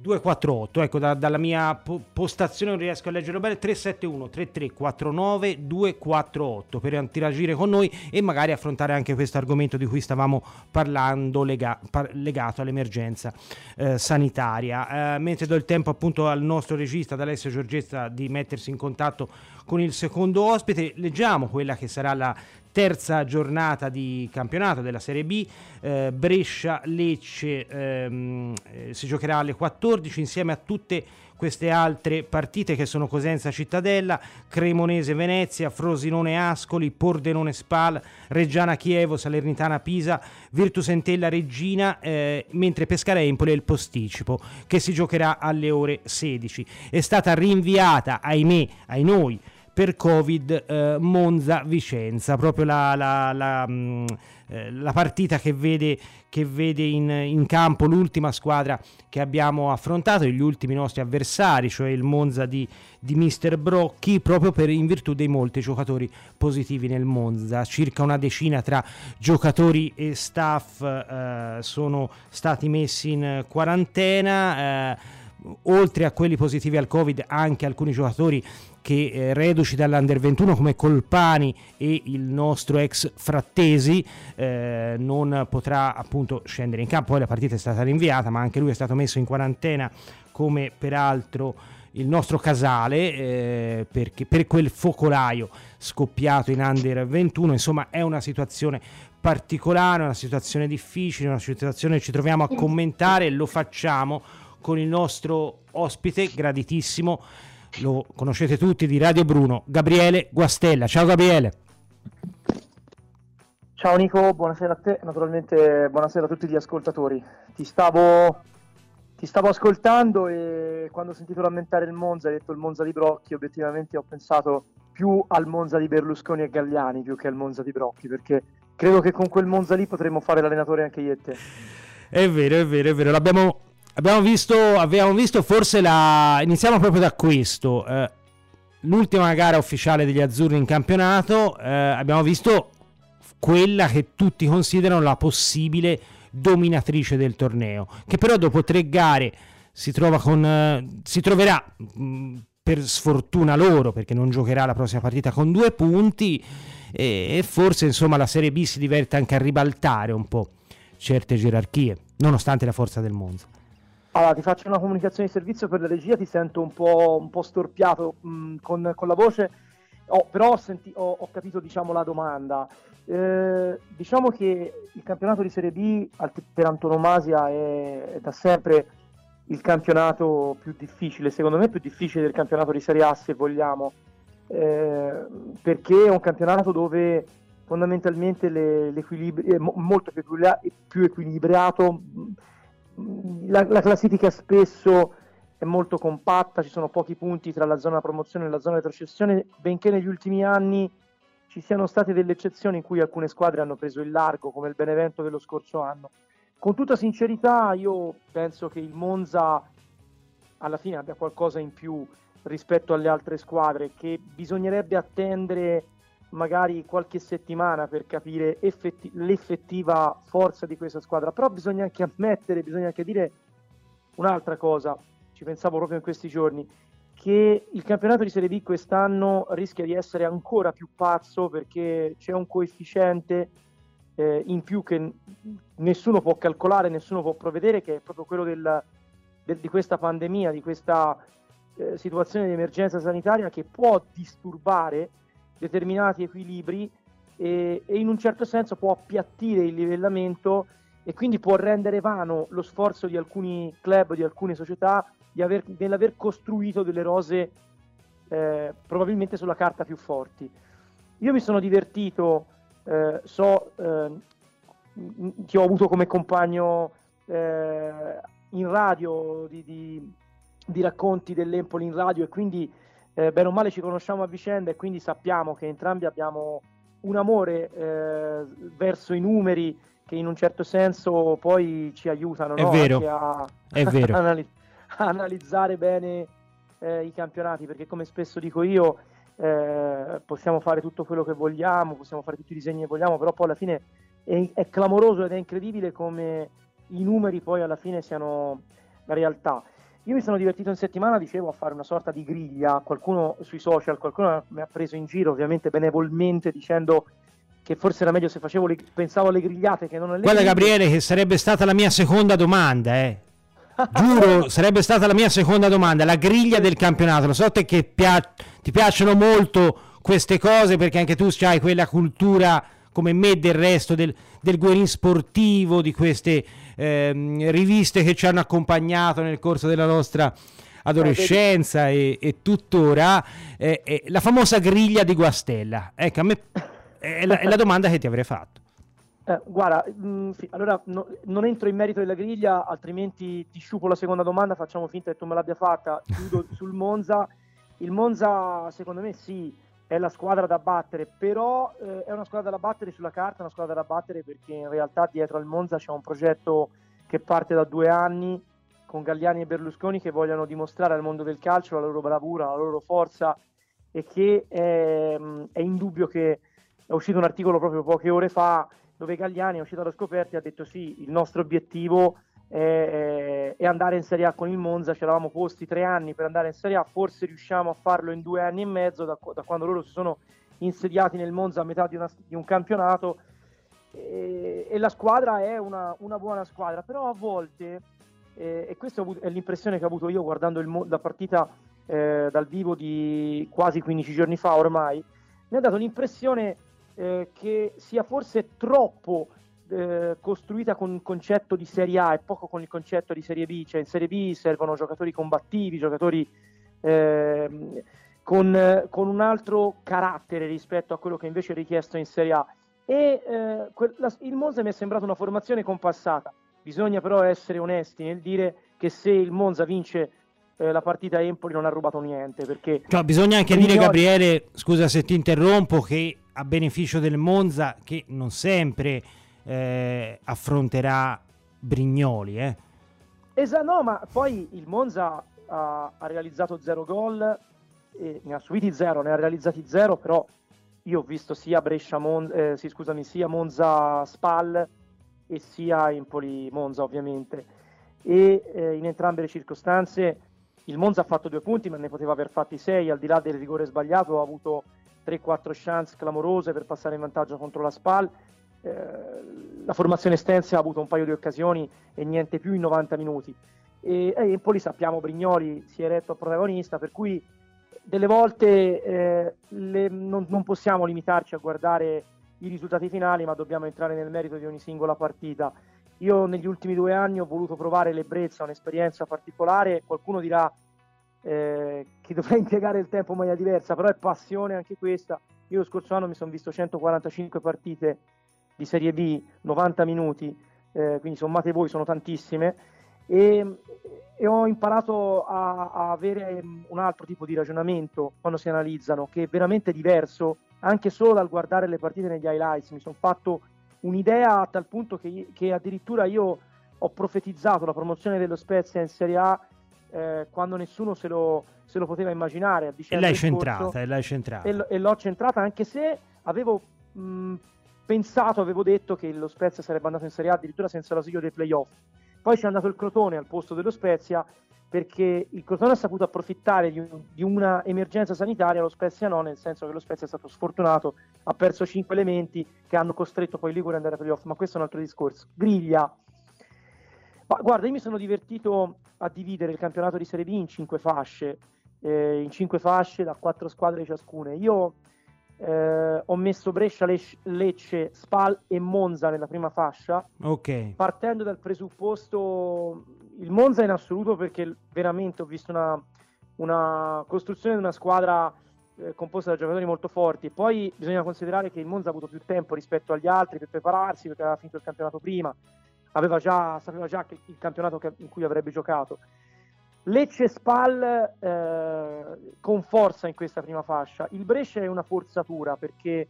[SPEAKER 2] 248, ecco da, dalla mia po- postazione non riesco a leggerlo bene, 371 3349 248 per interagire con noi e magari affrontare anche questo argomento di cui stavamo parlando lega- par- legato all'emergenza eh, sanitaria. Eh, mentre do il tempo appunto al nostro regista, ad Alessio Giorgezza, di mettersi in contatto con il secondo ospite. Leggiamo quella che sarà la terza giornata di campionato della Serie B, eh, Brescia-Lecce ehm, eh, si giocherà alle 14 insieme a tutte queste altre partite che sono Cosenza Cittadella, Cremonese Venezia, Frosinone Ascoli, Pordenone Spal, Reggiana Chievo, Salernitana Pisa, Virtus Entella Regina, eh, mentre Pescara Empoli è il posticipo che si giocherà alle ore 16. È stata rinviata, ahimè, ai noi, per Covid eh, Monza-Vicenza, proprio la, la, la, mm, eh, la, partita che vede, che vede in, in, campo l'ultima squadra che abbiamo affrontato, gli ultimi nostri avversari, cioè il Monza di, di Mister Brocchi, proprio per, in virtù dei molti giocatori positivi nel Monza. Circa una decina tra giocatori e staff eh, sono stati messi in quarantena. Oltre a quelli positivi al Covid, anche alcuni giocatori che eh, reduci dall'Under 21 come Colpani e il nostro ex Frattesi eh, non potrà appunto scendere in campo, poi la partita è stata rinviata ma anche lui è stato messo in quarantena come peraltro il nostro Casale eh, perché per quel focolaio scoppiato in Under 21 insomma è una situazione particolare, una situazione difficile, una situazione che ci troviamo a commentare. Lo facciamo con il nostro ospite graditissimo lo conoscete tutti di Radio Bruno, Gabriele Guastella. Ciao Gabriele.
[SPEAKER 4] Ciao Nico, buonasera a te, naturalmente buonasera a tutti gli ascoltatori. Ti stavo, ti stavo ascoltando e quando ho sentito lamentare il Monza, hai detto il Monza di Brocchi, obiettivamente ho pensato più al Monza di Berlusconi e Galliani più che al Monza di Brocchi, perché credo che con quel Monza lì potremmo fare l'allenatore anche io e te.
[SPEAKER 2] È vero, è vero, è vero, l'abbiamo Abbiamo visto, abbiamo visto forse la... Iniziamo proprio da questo. Eh, l'ultima gara ufficiale degli azzurri in campionato. Eh, abbiamo visto quella che tutti considerano la possibile dominatrice del torneo. Che però dopo tre gare si, trova con, eh, si troverà mh, per sfortuna loro perché non giocherà la prossima partita con due punti. E, e forse insomma la Serie B si diverte anche a ribaltare un po' certe gerarchie, nonostante la forza del Monza.
[SPEAKER 4] Allora, ti faccio una comunicazione di servizio per la regia, ti sento un po', un po storpiato mh, mm, con, con, la voce, oh, però ho, senti- ho, ho, capito diciamo, la domanda. Eh, diciamo che il campionato di Serie B per antonomasia è, è, da sempre il campionato più difficile, secondo me più difficile del campionato di Serie A se vogliamo, eh, perché è un campionato dove fondamentalmente le, l'equilibrio è molto più, più equilibrato la, la, classifica spesso è molto compatta, ci sono pochi punti tra la zona promozione e la zona retrocessione, benché negli ultimi anni ci siano state delle eccezioni in cui alcune squadre hanno preso il largo, come il Benevento dello scorso anno. Con tutta sincerità, io penso che il Monza alla fine abbia qualcosa in più rispetto alle altre squadre, che bisognerebbe attendere magari qualche settimana per capire effetti- l'effettiva forza di questa squadra, però bisogna anche ammettere, bisogna anche dire un'altra cosa, ci pensavo proprio in questi giorni, che il campionato di Serie B quest'anno rischia di essere ancora più pazzo perché c'è un coefficiente eh, in più che nessuno può calcolare, nessuno può provvedere, che è proprio quello del, del, di questa pandemia, di questa eh, situazione di emergenza sanitaria che può disturbare determinati equilibri e, e, in un certo senso può appiattire il livellamento e quindi può rendere vano lo sforzo di alcuni club, di alcune società di aver, nell'aver costruito delle rose eh, probabilmente sulla carta più forti. Io mi sono divertito, eh, so eh, che ho avuto come compagno eh, in radio di, di, di racconti dell'Empoli in radio e quindi eh, bene o male ci conosciamo a vicenda e quindi sappiamo che entrambi abbiamo un amore eh, verso i numeri che in un certo senso poi ci aiutano no? a, analiz- a analizzare bene eh, i campionati perché come spesso dico io eh, possiamo fare tutto quello che vogliamo, possiamo fare tutti i disegni che vogliamo, però poi alla fine è, è clamoroso ed è incredibile come i numeri poi alla fine siano la realtà. Io mi sono divertito in settimana, dicevo, a fare una sorta di griglia. Qualcuno sui social, qualcuno mi ha preso in giro, ovviamente benevolmente, dicendo che forse era meglio se facevo le, pensavo alle grigliate che non alle
[SPEAKER 2] Guarda Gabriele che sarebbe stata la mia seconda domanda, eh. Giuro, sarebbe stata la mia seconda domanda, la griglia del campionato. Lo so te che pia- ti piacciono molto queste cose perché anche tu hai quella cultura come me del resto del, del Guerin sportivo, di queste ehm, riviste che ci hanno accompagnato nel corso della nostra adolescenza e, e tuttora, eh, eh, la famosa griglia di Guastella. Ecco, a me è la, è la domanda che ti avrei fatto.
[SPEAKER 4] Eh, guarda, mh, mm, sì, allora no, non entro in merito della griglia, altrimenti ti sciupo la seconda domanda, facciamo finta che tu me l'abbia fatta. Chiudo sul Monza. Il Monza, secondo me, sì, è la squadra da battere, però eh, è una squadra da battere sulla carta, una squadra da battere perché in realtà dietro al Monza c'è un progetto che parte da due anni con Galliani e Berlusconi che vogliono dimostrare al mondo del calcio la loro bravura, la loro forza e che è, è indubbio che è uscito un articolo proprio poche ore fa dove Galliani è uscito da scoperti e ha detto sì, il nostro obiettivo è, è, andare in Serie A con il Monza, ci eravamo posti tre anni per andare in Serie A, forse riusciamo a farlo in due anni e mezzo da, da quando loro si sono insediati nel Monza a metà di, una, di un campionato. E, e, la squadra è una, una, buona squadra, però a volte, eh, e questa è l'impressione che ho avuto io guardando il, la partita eh, dal vivo di quasi 15 giorni fa ormai, mi ha dato l'impressione eh, che sia forse troppo eh, costruita con il concetto di Serie A e poco con il concetto di Serie B, cioè in Serie B servono giocatori combattivi, giocatori eh, con, con, un altro carattere rispetto a quello che invece è richiesto in Serie A. E eh, que- la, il Monza mi è sembrato una formazione compassata. Bisogna però essere onesti nel dire che se il Monza vince eh, la partita Empoli non ha rubato niente. Perché
[SPEAKER 2] cioè, bisogna anche dire, Gabriele, scusa se ti interrompo, che a beneficio del Monza, che non sempre eh, affronterà Brignoli. Eh.
[SPEAKER 4] Esatto, no, ma poi il Monza ha, ha realizzato zero gol, ne ha subiti zero, ne ha realizzati zero, però io ho visto sia Brescia Mon- eh, sì, scusami, sia Monza Spal e sia Empoli Monza ovviamente. E eh, in entrambe le circostanze il Monza ha fatto due punti, ma ne poteva aver fatti sei, al di là del rigore sbagliato, ha avuto 3-4 chance clamorose per passare in vantaggio contro la Spal. La formazione Stense ha avuto un paio di occasioni e niente più in 90 minuti. E, e Empoli sappiamo Brignoli si è eletto protagonista, per cui delle volte eh, le, non, non, possiamo limitarci a guardare i risultati finali, ma dobbiamo entrare nel merito di ogni singola partita. Io negli ultimi due anni ho voluto provare l'ebbrezza, un'esperienza particolare, qualcuno dirà eh, che dovrei impiegare il tempo in maniera diversa, però è passione anche questa. Io lo scorso anno mi sono visto 145 partite di Serie B, 90 minuti, eh, quindi sommate voi, sono tantissime, e, e ho imparato a, a, avere un altro tipo di ragionamento quando si analizzano, che è veramente diverso, anche solo dal guardare le partite negli highlights. Mi sono fatto un'idea a tal punto che, che addirittura io ho profetizzato la promozione dello Spezia in Serie A eh, quando nessuno se lo, se lo, poteva immaginare.
[SPEAKER 2] E l'hai centrata, e l'hai centrata.
[SPEAKER 4] E, e, l'ho centrata anche se avevo mh, pensato, avevo detto che lo Spezia sarebbe andato in Serie A addirittura senza l'ausilio dei playoff. Poi c'è andato il Crotone al posto dello Spezia perché il Crotone ha saputo approfittare di, un, di, una emergenza sanitaria, lo Spezia no, nel senso che lo Spezia è stato sfortunato, ha perso cinque elementi che hanno costretto poi Ligure ad andare ai playoff, ma questo è un altro discorso. Griglia. Ma guarda, io mi sono divertito a dividere il campionato di Serie B in cinque fasce, eh, in cinque fasce da quattro squadre ciascuna. Io eh, ho messo Brescia, Lecce, Lecce, Spal e Monza nella prima fascia,
[SPEAKER 2] okay.
[SPEAKER 4] partendo dal presupposto il Monza in assoluto perché veramente ho visto una, una costruzione di una squadra eh, composta da giocatori molto forti. Poi bisogna considerare che il Monza ha avuto più tempo rispetto agli altri per prepararsi perché aveva finito il campionato prima aveva già, sapeva già che il campionato che, in cui avrebbe giocato. Lecce Spal eh, con forza in questa prima fascia. Il Brescia è una forzatura perché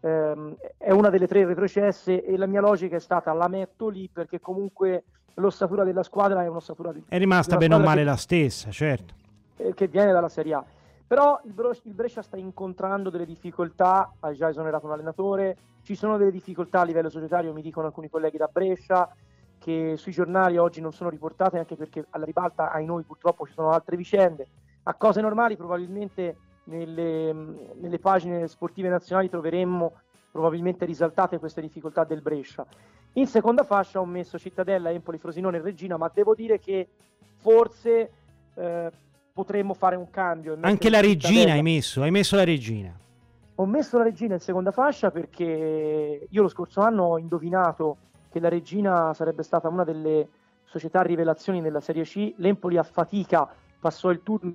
[SPEAKER 4] ehm, è una delle tre retrocesse e la mia logica è stata la metto lì perché comunque l'ossatura della squadra è un'ossatura di,
[SPEAKER 2] è rimasta bene o male che, la stessa, certo.
[SPEAKER 4] Eh, che viene dalla Serie A. Però il, Bro- il Brescia sta incontrando delle difficoltà, ha già esonerato un allenatore, ci sono delle difficoltà a livello societario, mi dicono alcuni colleghi da Brescia, che sui giornali oggi non sono riportate anche perché alla ribalta ai noi purtroppo ci sono altre vicende. A cose normali probabilmente nelle, nelle pagine sportive nazionali troveremmo probabilmente risaltate queste difficoltà del Brescia. In seconda fascia ho messo Cittadella, Empoli, Frosinone e Regina, ma devo dire che forse eh, potremmo fare un cambio.
[SPEAKER 2] Anche la Regina hai messo, hai messo la Regina.
[SPEAKER 4] Ho messo la Regina in seconda fascia perché io lo scorso anno ho indovinato che la Regina sarebbe stata una delle società rivelazioni nella Serie C. L'Empoli a fatica passò il turno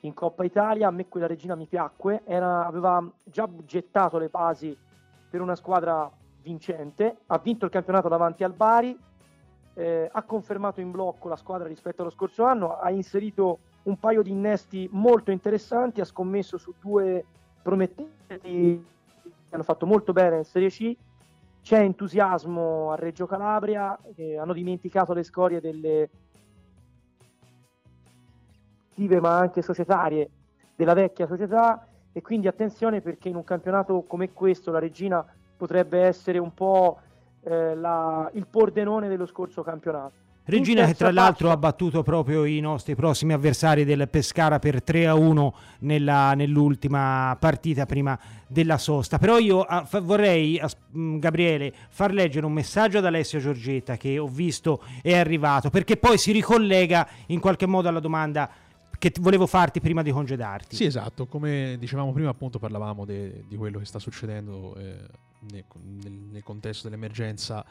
[SPEAKER 4] in Coppa Italia, a me quella regina mi piacque, Era, aveva già gettato le basi per una squadra vincente, ha vinto il campionato davanti al Bari, eh, ha confermato in blocco la squadra rispetto allo scorso anno, ha inserito un paio di innesti molto interessanti, ha scommesso su due promettenti che hanno fatto molto bene in Serie C, c'è entusiasmo a Reggio Calabria, eh, hanno dimenticato le scorie delle ma anche societarie della vecchia società e quindi attenzione perché in un campionato come questo la Regina potrebbe essere un po' eh, la, il pordenone dello scorso campionato.
[SPEAKER 2] Regina che tra l'altro ha battuto proprio i nostri prossimi avversari del Pescara per 3 a 1 nella, nell'ultima partita prima della sosta. Però io a, fa, vorrei, a, mm, Gabriele, far leggere un messaggio ad Alessio Giorgetta che ho visto è arrivato perché poi si ricollega in qualche modo alla domanda che volevo farti prima di congedarti.
[SPEAKER 1] Sì, esatto, come dicevamo prima, appunto parlavamo de, di quello che sta succedendo eh, nel, nel, contesto dell'emergenza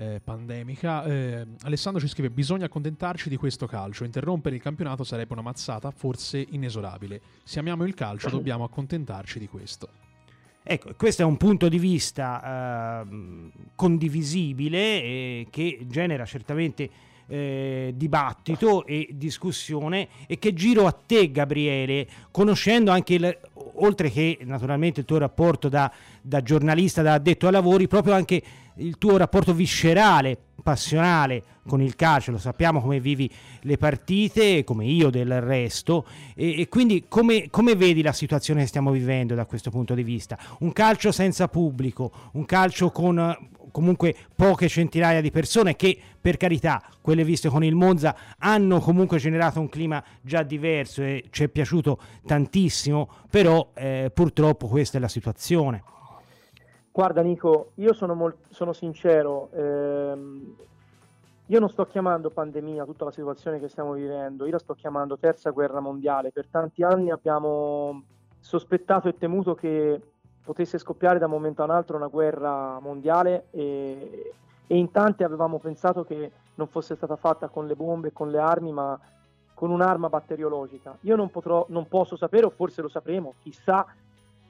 [SPEAKER 1] eh, pandemica. Eh, Alessandro ci scrive: Bisogna accontentarci di questo calcio. Interrompere il campionato sarebbe una mazzata, forse inesorabile. Se amiamo il calcio, dobbiamo accontentarci di questo.
[SPEAKER 2] Ecco, questo è un punto di vista eh, condivisibile che genera certamente eh, dibattito e discussione e che giro a te Gabriele, conoscendo anche il, oltre che naturalmente il tuo rapporto da, da giornalista, da addetto ai lavori, proprio anche il tuo rapporto viscerale, passionale con il calcio, lo sappiamo come vivi le partite, come io del resto, e, e quindi come, come, vedi la situazione che stiamo vivendo da questo punto di vista? Un calcio senza pubblico, un calcio con comunque poche centinaia di persone che per carità quelle viste con il Monza hanno comunque generato un clima già diverso e ci è piaciuto tantissimo però eh, purtroppo questa è la situazione
[SPEAKER 4] guarda Nico io sono, molt- sono sincero ehm, io non sto chiamando pandemia tutta la situazione che stiamo vivendo io la sto chiamando terza guerra mondiale per tanti anni abbiamo sospettato e temuto che potesse scoppiare da un momento a un una guerra mondiale e, e in tanti avevamo pensato che non fosse stata fatta con le bombe con le armi, ma con un'arma batteriologica. Io non, potrò, non posso sapere, o forse lo sapremo, chissà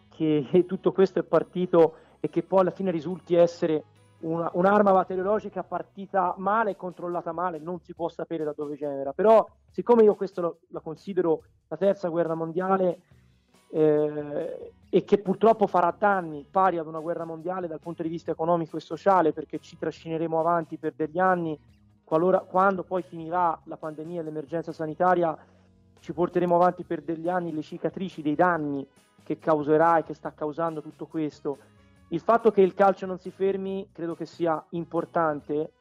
[SPEAKER 4] che tutto questo è partito e che poi alla fine risulti essere una, un'arma batteriologica partita male e controllata male, non si può sapere da dove genera. Però, siccome io questo la considero la terza guerra mondiale, eh, e che purtroppo farà danni pari ad una guerra mondiale dal punto di vista economico e sociale perché ci trascineremo avanti per degli anni qualora, quando poi finirà la pandemia e l'emergenza sanitaria ci porteremo avanti per degli anni le cicatrici dei danni che causerà e che sta causando tutto questo il fatto che il calcio non si fermi credo che sia importante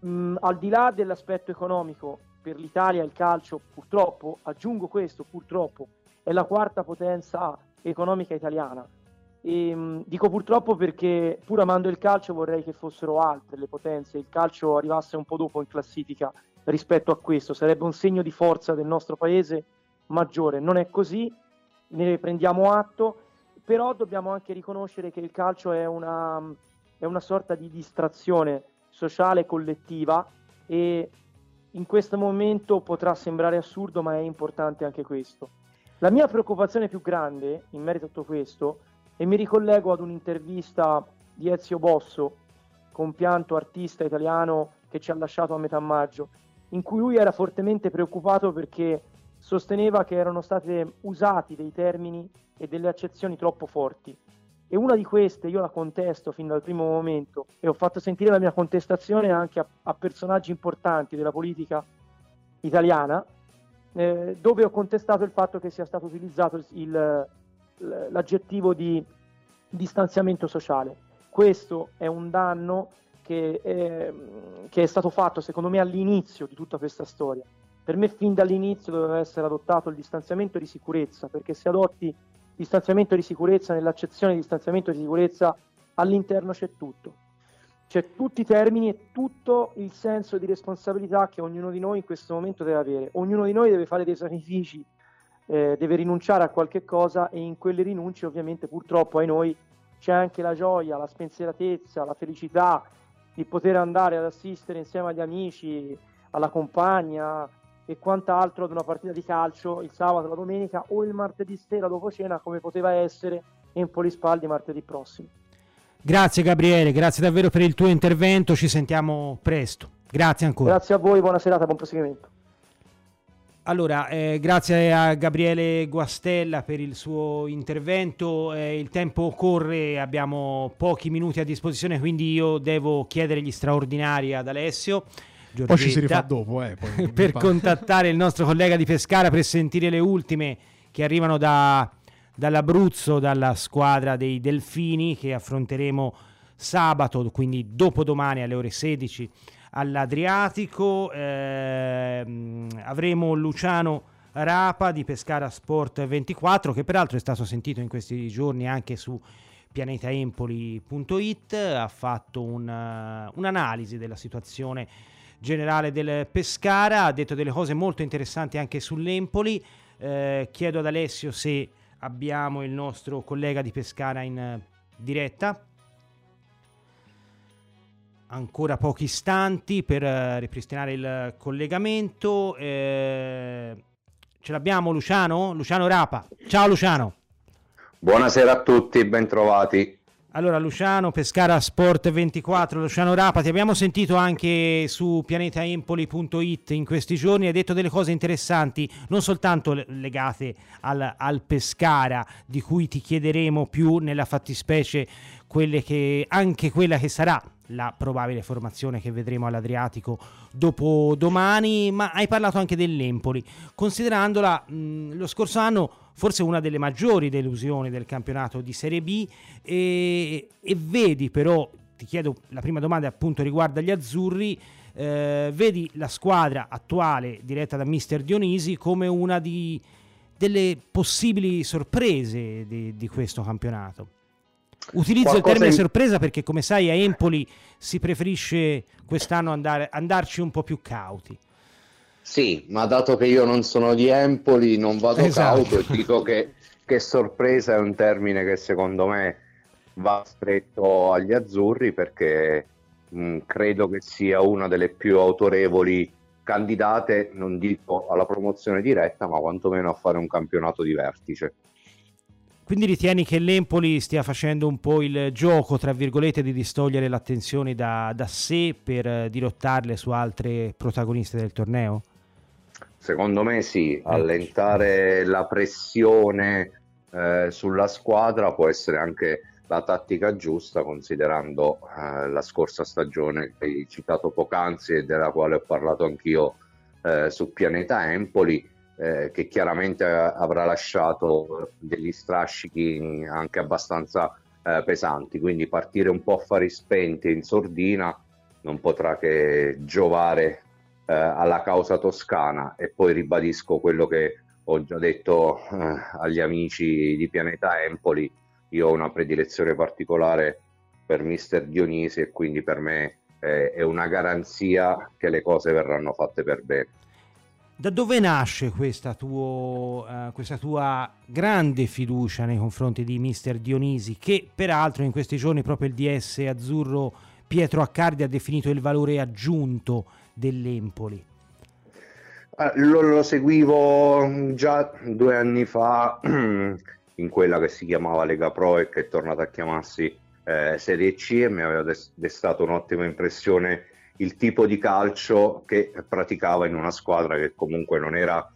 [SPEAKER 4] mh, al di là dell'aspetto economico per l'Italia il calcio purtroppo aggiungo questo purtroppo è la quarta potenza economica italiana. E, mh, dico purtroppo perché pur amando il calcio vorrei che fossero altre le potenze, il calcio arrivasse un po' dopo in classifica rispetto a questo, sarebbe un segno di forza del nostro paese maggiore. Non è così, ne prendiamo atto, però dobbiamo anche riconoscere che il calcio è una, è una sorta di distrazione sociale collettiva e in questo momento potrà sembrare assurdo, ma è importante anche questo. La mia preoccupazione più grande in merito a tutto questo, e mi ricollego ad un'intervista di Ezio Bosso, compianto artista italiano che ci ha lasciato a metà maggio, in cui lui era fortemente preoccupato perché sosteneva che erano stati usati dei termini e delle accezioni troppo forti. E una di queste io la contesto fin dal primo momento e ho fatto sentire la mia contestazione anche a, a personaggi importanti della politica italiana, eh, dove ho contestato il fatto che sia stato utilizzato il, l'aggettivo di distanziamento sociale. Questo è un danno che è, che è stato fatto, secondo me, all'inizio di tutta questa storia. Per me, fin dall'inizio doveva essere adottato il distanziamento di sicurezza, perché se adotti distanziamento di sicurezza, nell'accezione di distanziamento di sicurezza all'interno c'è tutto. C'è tutti i termini e tutto il senso di responsabilità che ognuno di noi in questo momento deve avere. Ognuno di noi deve fare dei sacrifici, eh, deve rinunciare a qualche cosa e in quelle rinunce ovviamente purtroppo ai noi c'è anche la gioia, la spensieratezza, la felicità di poter andare ad assistere insieme agli amici, alla compagna, e quant'altro ad una partita di calcio il sabato, la domenica o il martedì sera dopo cena come poteva essere Empoli Spaldi martedì prossimo.
[SPEAKER 2] Grazie Gabriele, grazie davvero per il tuo intervento, ci sentiamo presto. Grazie ancora.
[SPEAKER 4] Grazie a voi, buona serata, buon proseguimento.
[SPEAKER 2] Allora, eh, grazie a Gabriele Guastella per il suo intervento. Eh, il tempo corre, abbiamo pochi minuti a disposizione, quindi io devo chiedere gli straordinari ad Alessio.
[SPEAKER 1] Giorgetta, poi ci si rifà dopo, eh,
[SPEAKER 2] per contattare il nostro collega di Pescara per sentire le ultime che arrivano da, dall'Abruzzo, dalla squadra dei Delfini che affronteremo sabato, quindi dopodomani alle ore 16 all'Adriatico. Eh, avremo Luciano Rapa di Pescara Sport 24 che peraltro è stato sentito in questi giorni anche su pianetaempoli.it, ha fatto un, un'analisi della situazione generale del Pescara, ha detto delle cose molto interessanti anche sull'Empoli. Eh, chiedo ad Alessio se abbiamo il nostro collega di Pescara in eh, diretta. Ancora pochi istanti per uh, ripristinare il collegamento. Eh, ce l'abbiamo Luciano? Luciano Rapa. Ciao Luciano.
[SPEAKER 5] Buonasera a tutti, bentrovati.
[SPEAKER 2] Allora, Luciano, Pescara Sport 24, Luciano Rapa, ti abbiamo sentito anche su pianetaempoli.it in questi giorni, hai detto delle cose interessanti, non soltanto legate al, al Pescara, di cui ti chiederemo più nella fattispecie che, anche quella che sarà la probabile formazione che vedremo all'Adriatico dopo domani, ma hai parlato anche dell'Empoli, considerandola mh, lo scorso anno forse una delle maggiori delusioni del campionato di Serie B e, e vedi però, ti chiedo la prima domanda appunto riguarda gli azzurri, eh, vedi la squadra attuale diretta da mister Dionisi come una di, delle possibili sorprese di, di questo campionato. Utilizzo il termine in... sorpresa perché come sai a Empoli si preferisce quest'anno andare, andarci un po' più cauti.
[SPEAKER 5] Sì, ma dato che io non sono di Empoli, non vado esatto. cauto e dico che, che sorpresa è un termine che secondo me va stretto agli azzurri perché mh, credo che sia una delle più autorevoli candidate, non dico alla promozione diretta, ma quantomeno a fare un campionato di vertice.
[SPEAKER 2] Quindi ritieni che l'Empoli stia facendo un po' il gioco, tra virgolette, di distogliere l'attenzione da, da sé per dirottarle su altre protagoniste del torneo?
[SPEAKER 5] Secondo me sì, allentare la pressione eh, sulla squadra può essere anche la tattica giusta considerando eh, la scorsa stagione che hai citato poc'anzi e della quale ho parlato anch'io eh, su Pianeta Empoli eh, che chiaramente avrà lasciato degli strascichi anche abbastanza eh, pesanti. Quindi partire un po' a fari spenti in sordina non potrà che giovare eh, alla causa toscana. E poi ribadisco quello che ho già detto eh, agli amici di Pianeta Empoli, io ho una predilezione particolare per mister Dionisi e quindi per me eh, è una garanzia che le cose verranno fatte per bene.
[SPEAKER 2] Da dove nasce questa, tuo, uh, questa, tua grande fiducia nei confronti di mister Dionisi, che peraltro in questi giorni proprio il DS azzurro Pietro Accardi ha definito il valore aggiunto dell'Empoli?
[SPEAKER 5] Eh, lo, lo, seguivo già due anni fa in quella che si chiamava Lega Pro e che è tornata a chiamarsi eh, Serie C e mi aveva destato un'ottima impressione il tipo di calcio che praticava in una squadra che comunque non era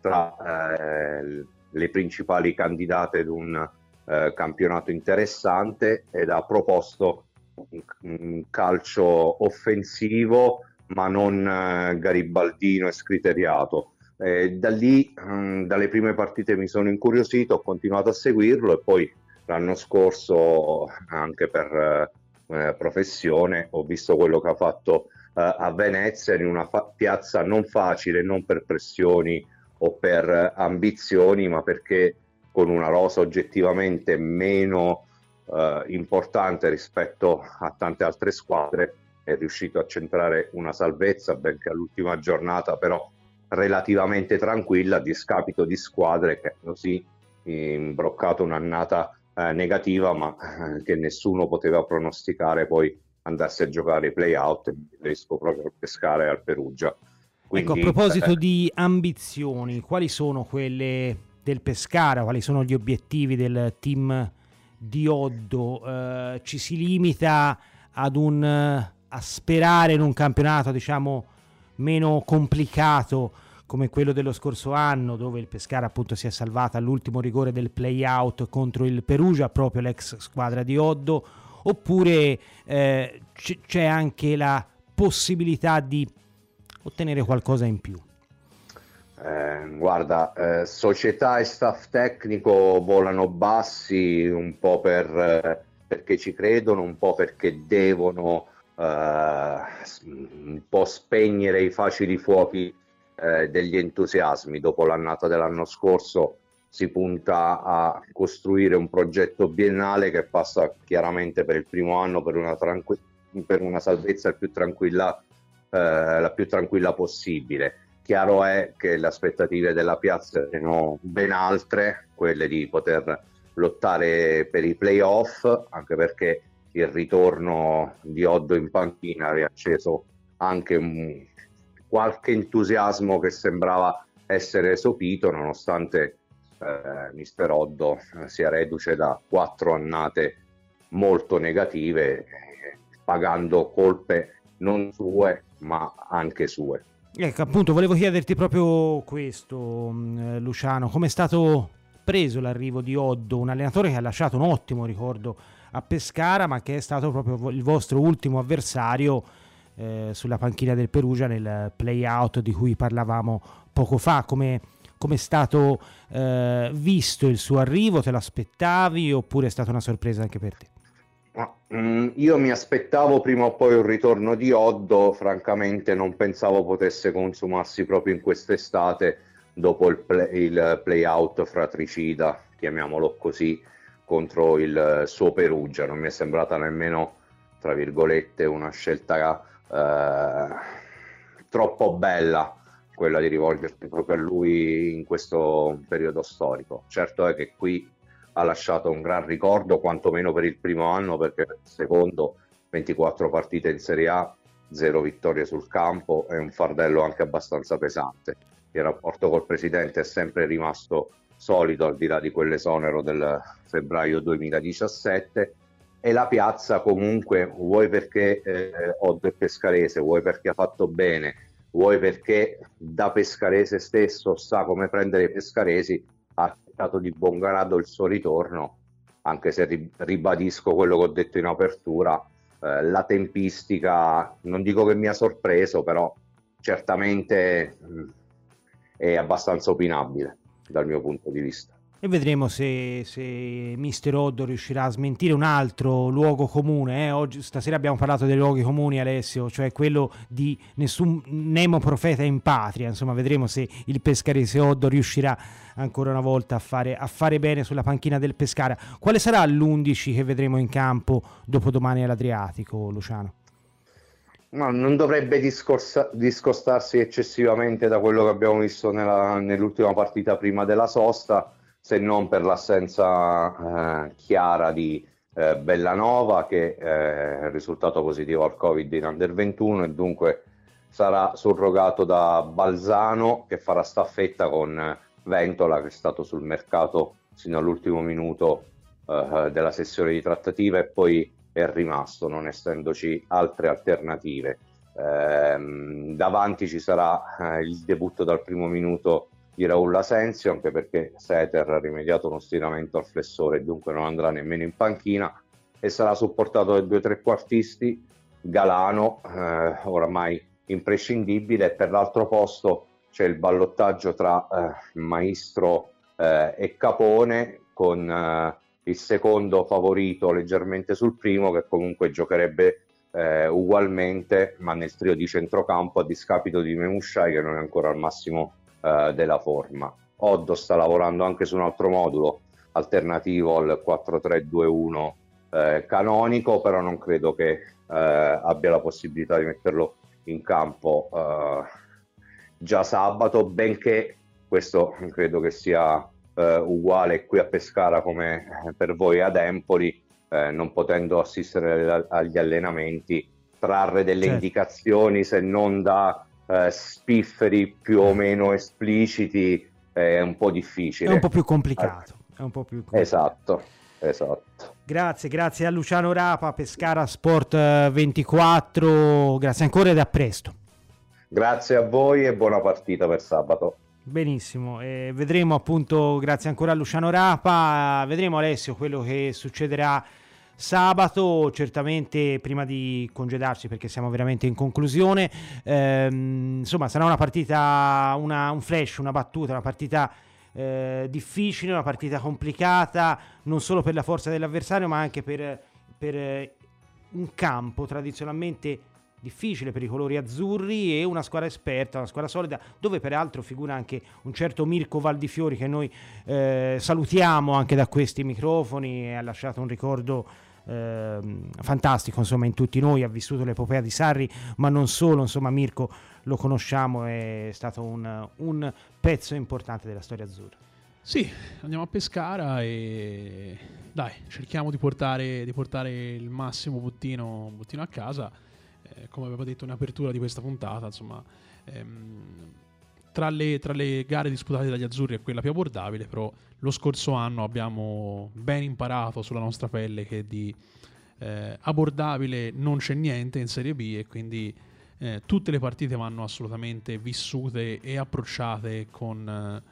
[SPEAKER 5] tra eh, le principali candidate ad un eh, campionato interessante ed ha proposto un, un calcio offensivo ma non eh, garibaldino e scriteriato. Eh, da lì, mh, mm, dalle prime partite mi sono incuriosito, ho continuato a seguirlo e poi l'anno scorso, anche per eh, professione, ho visto quello che ha fatto eh, a Venezia in una fa- piazza non facile, non per pressioni o per ambizioni, ma perché con una rosa oggettivamente meno eh, importante rispetto a tante altre squadre, è riuscito a centrare una salvezza, benché all'ultima giornata però relativamente tranquilla, a discapito di squadre che hanno sì imbroccato un'annata eh, negativa, ma eh, che nessuno poteva pronosticare poi andasse a giocare i play-out e riesco proprio a pescare al Perugia.
[SPEAKER 2] Quindi, ecco, a proposito eh, di ambizioni, quali sono quelle del Pescara? Quali sono gli obiettivi del team di Oddo? Eh, ci si limita ad un, a sperare in un campionato, diciamo, meno complicato come quello dello scorso anno, dove il Pescara appunto si è salvata all'ultimo rigore del play-out contro il Perugia, proprio l'ex squadra di Oddo, oppure eh, c- c'è anche la possibilità di ottenere qualcosa in più?
[SPEAKER 5] Eh, guarda, eh, società e staff tecnico volano bassi un po' per, eh, perché ci credono, un po' perché devono eh, un po' spegnere i facili fuochi eh, degli entusiasmi. Dopo l'annata dell'anno scorso si punta a costruire un progetto biennale che passa chiaramente per il primo anno per una, tranqu- per una salvezza più tranquilla, eh, la più tranquilla possibile. Chiaro è che le aspettative della piazza sono ben altre, quelle di poter lottare per i playoff, anche perché il ritorno di Oddo in panchina ha riacceso anche un, qualche entusiasmo che sembrava essere sopito, nonostante eh, Mister Oddo eh, sia reduce da quattro annate molto negative, eh, pagando colpe non sue, ma anche sue.
[SPEAKER 2] Ecco, appunto, volevo chiederti proprio questo, mm, eh, Luciano, come è stato preso l'arrivo di Oddo, un allenatore che ha lasciato un ottimo ricordo a Pescara, ma che è stato proprio il vostro ultimo avversario eh, sulla panchina del Perugia nel play-out di cui parlavamo poco fa. Come è stato eh, visto il suo arrivo? Te l'aspettavi oppure è stata una sorpresa anche per te?
[SPEAKER 5] Mm, io mi aspettavo prima o poi un ritorno di Oddo, francamente non pensavo potesse consumarsi proprio in quest'estate dopo il, play, il play-out fratricida, chiamiamolo così, contro il suo Perugia. Non mi è sembrata nemmeno, tra virgolette, una scelta eh, troppo bella quella di rivolgersi proprio a lui in questo periodo storico. Certo è che qui ha lasciato un gran ricordo, quantomeno per il primo anno, perché secondo 24 partite in Serie A, zero vittorie sul campo è un fardello anche abbastanza pesante. Il rapporto col presidente è sempre rimasto solido al di là di quell'esonero del febbraio 2017 e la piazza comunque vuoi perché eh, Oddo è pescarese, vuoi perché ha fatto bene, vuoi perché da pescarese stesso sa come prendere i pescaresi, ha accettato di buon grado il suo ritorno, anche se ribadisco quello che ho detto in apertura, eh, la tempistica non dico che mi ha sorpreso, però certamente mh, mm, è abbastanza opinabile dal mio punto di vista.
[SPEAKER 2] E vedremo se, se Mister Oddo riuscirà a smentire un altro luogo comune. Eh? Oggi, stasera abbiamo parlato dei luoghi comuni, Alessio, cioè quello di nessun Nemo profeta in patria. Insomma, vedremo se il pescarese Oddo riuscirà ancora una volta a fare, a fare bene sulla panchina del Pescara. Quale sarà l'11 che vedremo in campo dopodomani all'Adriatico, Luciano?
[SPEAKER 5] No, non dovrebbe discorsa- discostarsi eccessivamente da quello che abbiamo visto nella, nell'ultima partita prima della sosta se non per l'assenza eh, chiara di eh, Bellanova che eh, è risultato positivo al Covid in Under 21 e dunque sarà surrogato da Balzano che farà staffetta con Ventola che è stato sul mercato fino all'ultimo minuto eh, della sessione di trattativa e poi è rimasto non essendoci altre alternative. Ehm, davanti ci sarà eh, il debutto dal primo minuto di Raul Asensio, anche perché Seter ha rimediato uno stiramento al flessore e dunque non andrà nemmeno in panchina e sarà supportato dai due trequartisti, Galano, eh, oramai imprescindibile, per l'altro posto c'è il ballottaggio tra eh, Maestro eh, e Capone con eh, il secondo favorito leggermente sul primo che comunque giocherebbe eh, ugualmente ma nel trio di centrocampo a discapito di Memushai che non è ancora al massimo eh, della forma. Oddo sta lavorando anche su un altro modulo alternativo al 4-3-2-1 eh, canonico, però non credo che eh, abbia la possibilità di metterlo in campo eh, già sabato, benché questo credo che sia eh, uguale qui a Pescara come per voi ad Empoli, eh, non potendo assistere agli allenamenti, trarre delle certo. indicazioni se non da eh, spifferi più o meno espliciti è un po' difficile.
[SPEAKER 2] È un po' più complicato. È un po' più complicato.
[SPEAKER 5] Esatto. Esatto.
[SPEAKER 2] Grazie, grazie a Luciano Rapa, Pescara Sport 24, eh, grazie ancora ed a presto.
[SPEAKER 5] Grazie a voi e buona partita per sabato.
[SPEAKER 2] Benissimo, eh, vedremo appunto, grazie ancora a Luciano Rapa, vedremo Alessio quello che succederà sabato, certamente prima di congedarci perché siamo veramente in conclusione, ehm, insomma sarà una partita, una, un flash, una battuta, una partita eh, difficile, una partita complicata, non solo per la forza dell'avversario, ma anche per, per eh, un campo tradizionalmente difficile per i colori azzurri e una squadra esperta, una squadra solida, dove peraltro figura anche un certo Mirko Valdifiori che noi eh, salutiamo anche da questi microfoni e ha lasciato un ricordo eh, fantastico insomma in tutti noi, ha vissuto l'epopea di Sarri, ma non solo, insomma Mirko lo conosciamo, è stato un, un pezzo importante della storia azzurra.
[SPEAKER 1] Sì, andiamo a Pescara e dai, cerchiamo di portare, di portare il massimo bottino, bottino a casa. Eh, come avevo detto in apertura di questa puntata, insomma, ehm, tra, le, tra, le, gare disputate dagli azzurri è quella più abbordabile, però lo scorso anno abbiamo ben imparato sulla nostra pelle che di eh, abbordabile non c'è niente in Serie B e quindi eh, tutte le partite vanno assolutamente vissute e approcciate con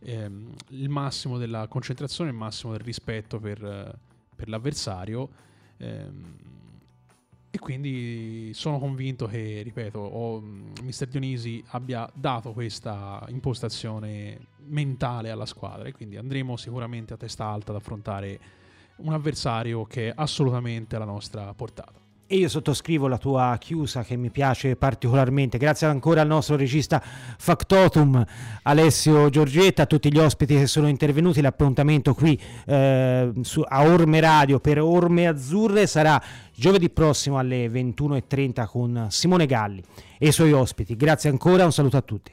[SPEAKER 1] ehm, il massimo della concentrazione, il massimo del rispetto per, per l'avversario. Ehm, e quindi sono convinto che, ripeto, oh, Mister Dionisi abbia dato questa impostazione mentale alla squadra e quindi andremo sicuramente a testa alta ad affrontare un avversario che è assolutamente alla nostra portata.
[SPEAKER 2] E io sottoscrivo la tua chiusa che mi piace particolarmente. Grazie ancora al nostro regista Factotum Alessio Giorgetta, a tutti gli ospiti che sono intervenuti. L'appuntamento qui eh, su, a Orme Radio per Orme Azzurre sarà giovedì prossimo alle 21.30 con Simone Galli e i suoi ospiti. Grazie ancora, un saluto a tutti.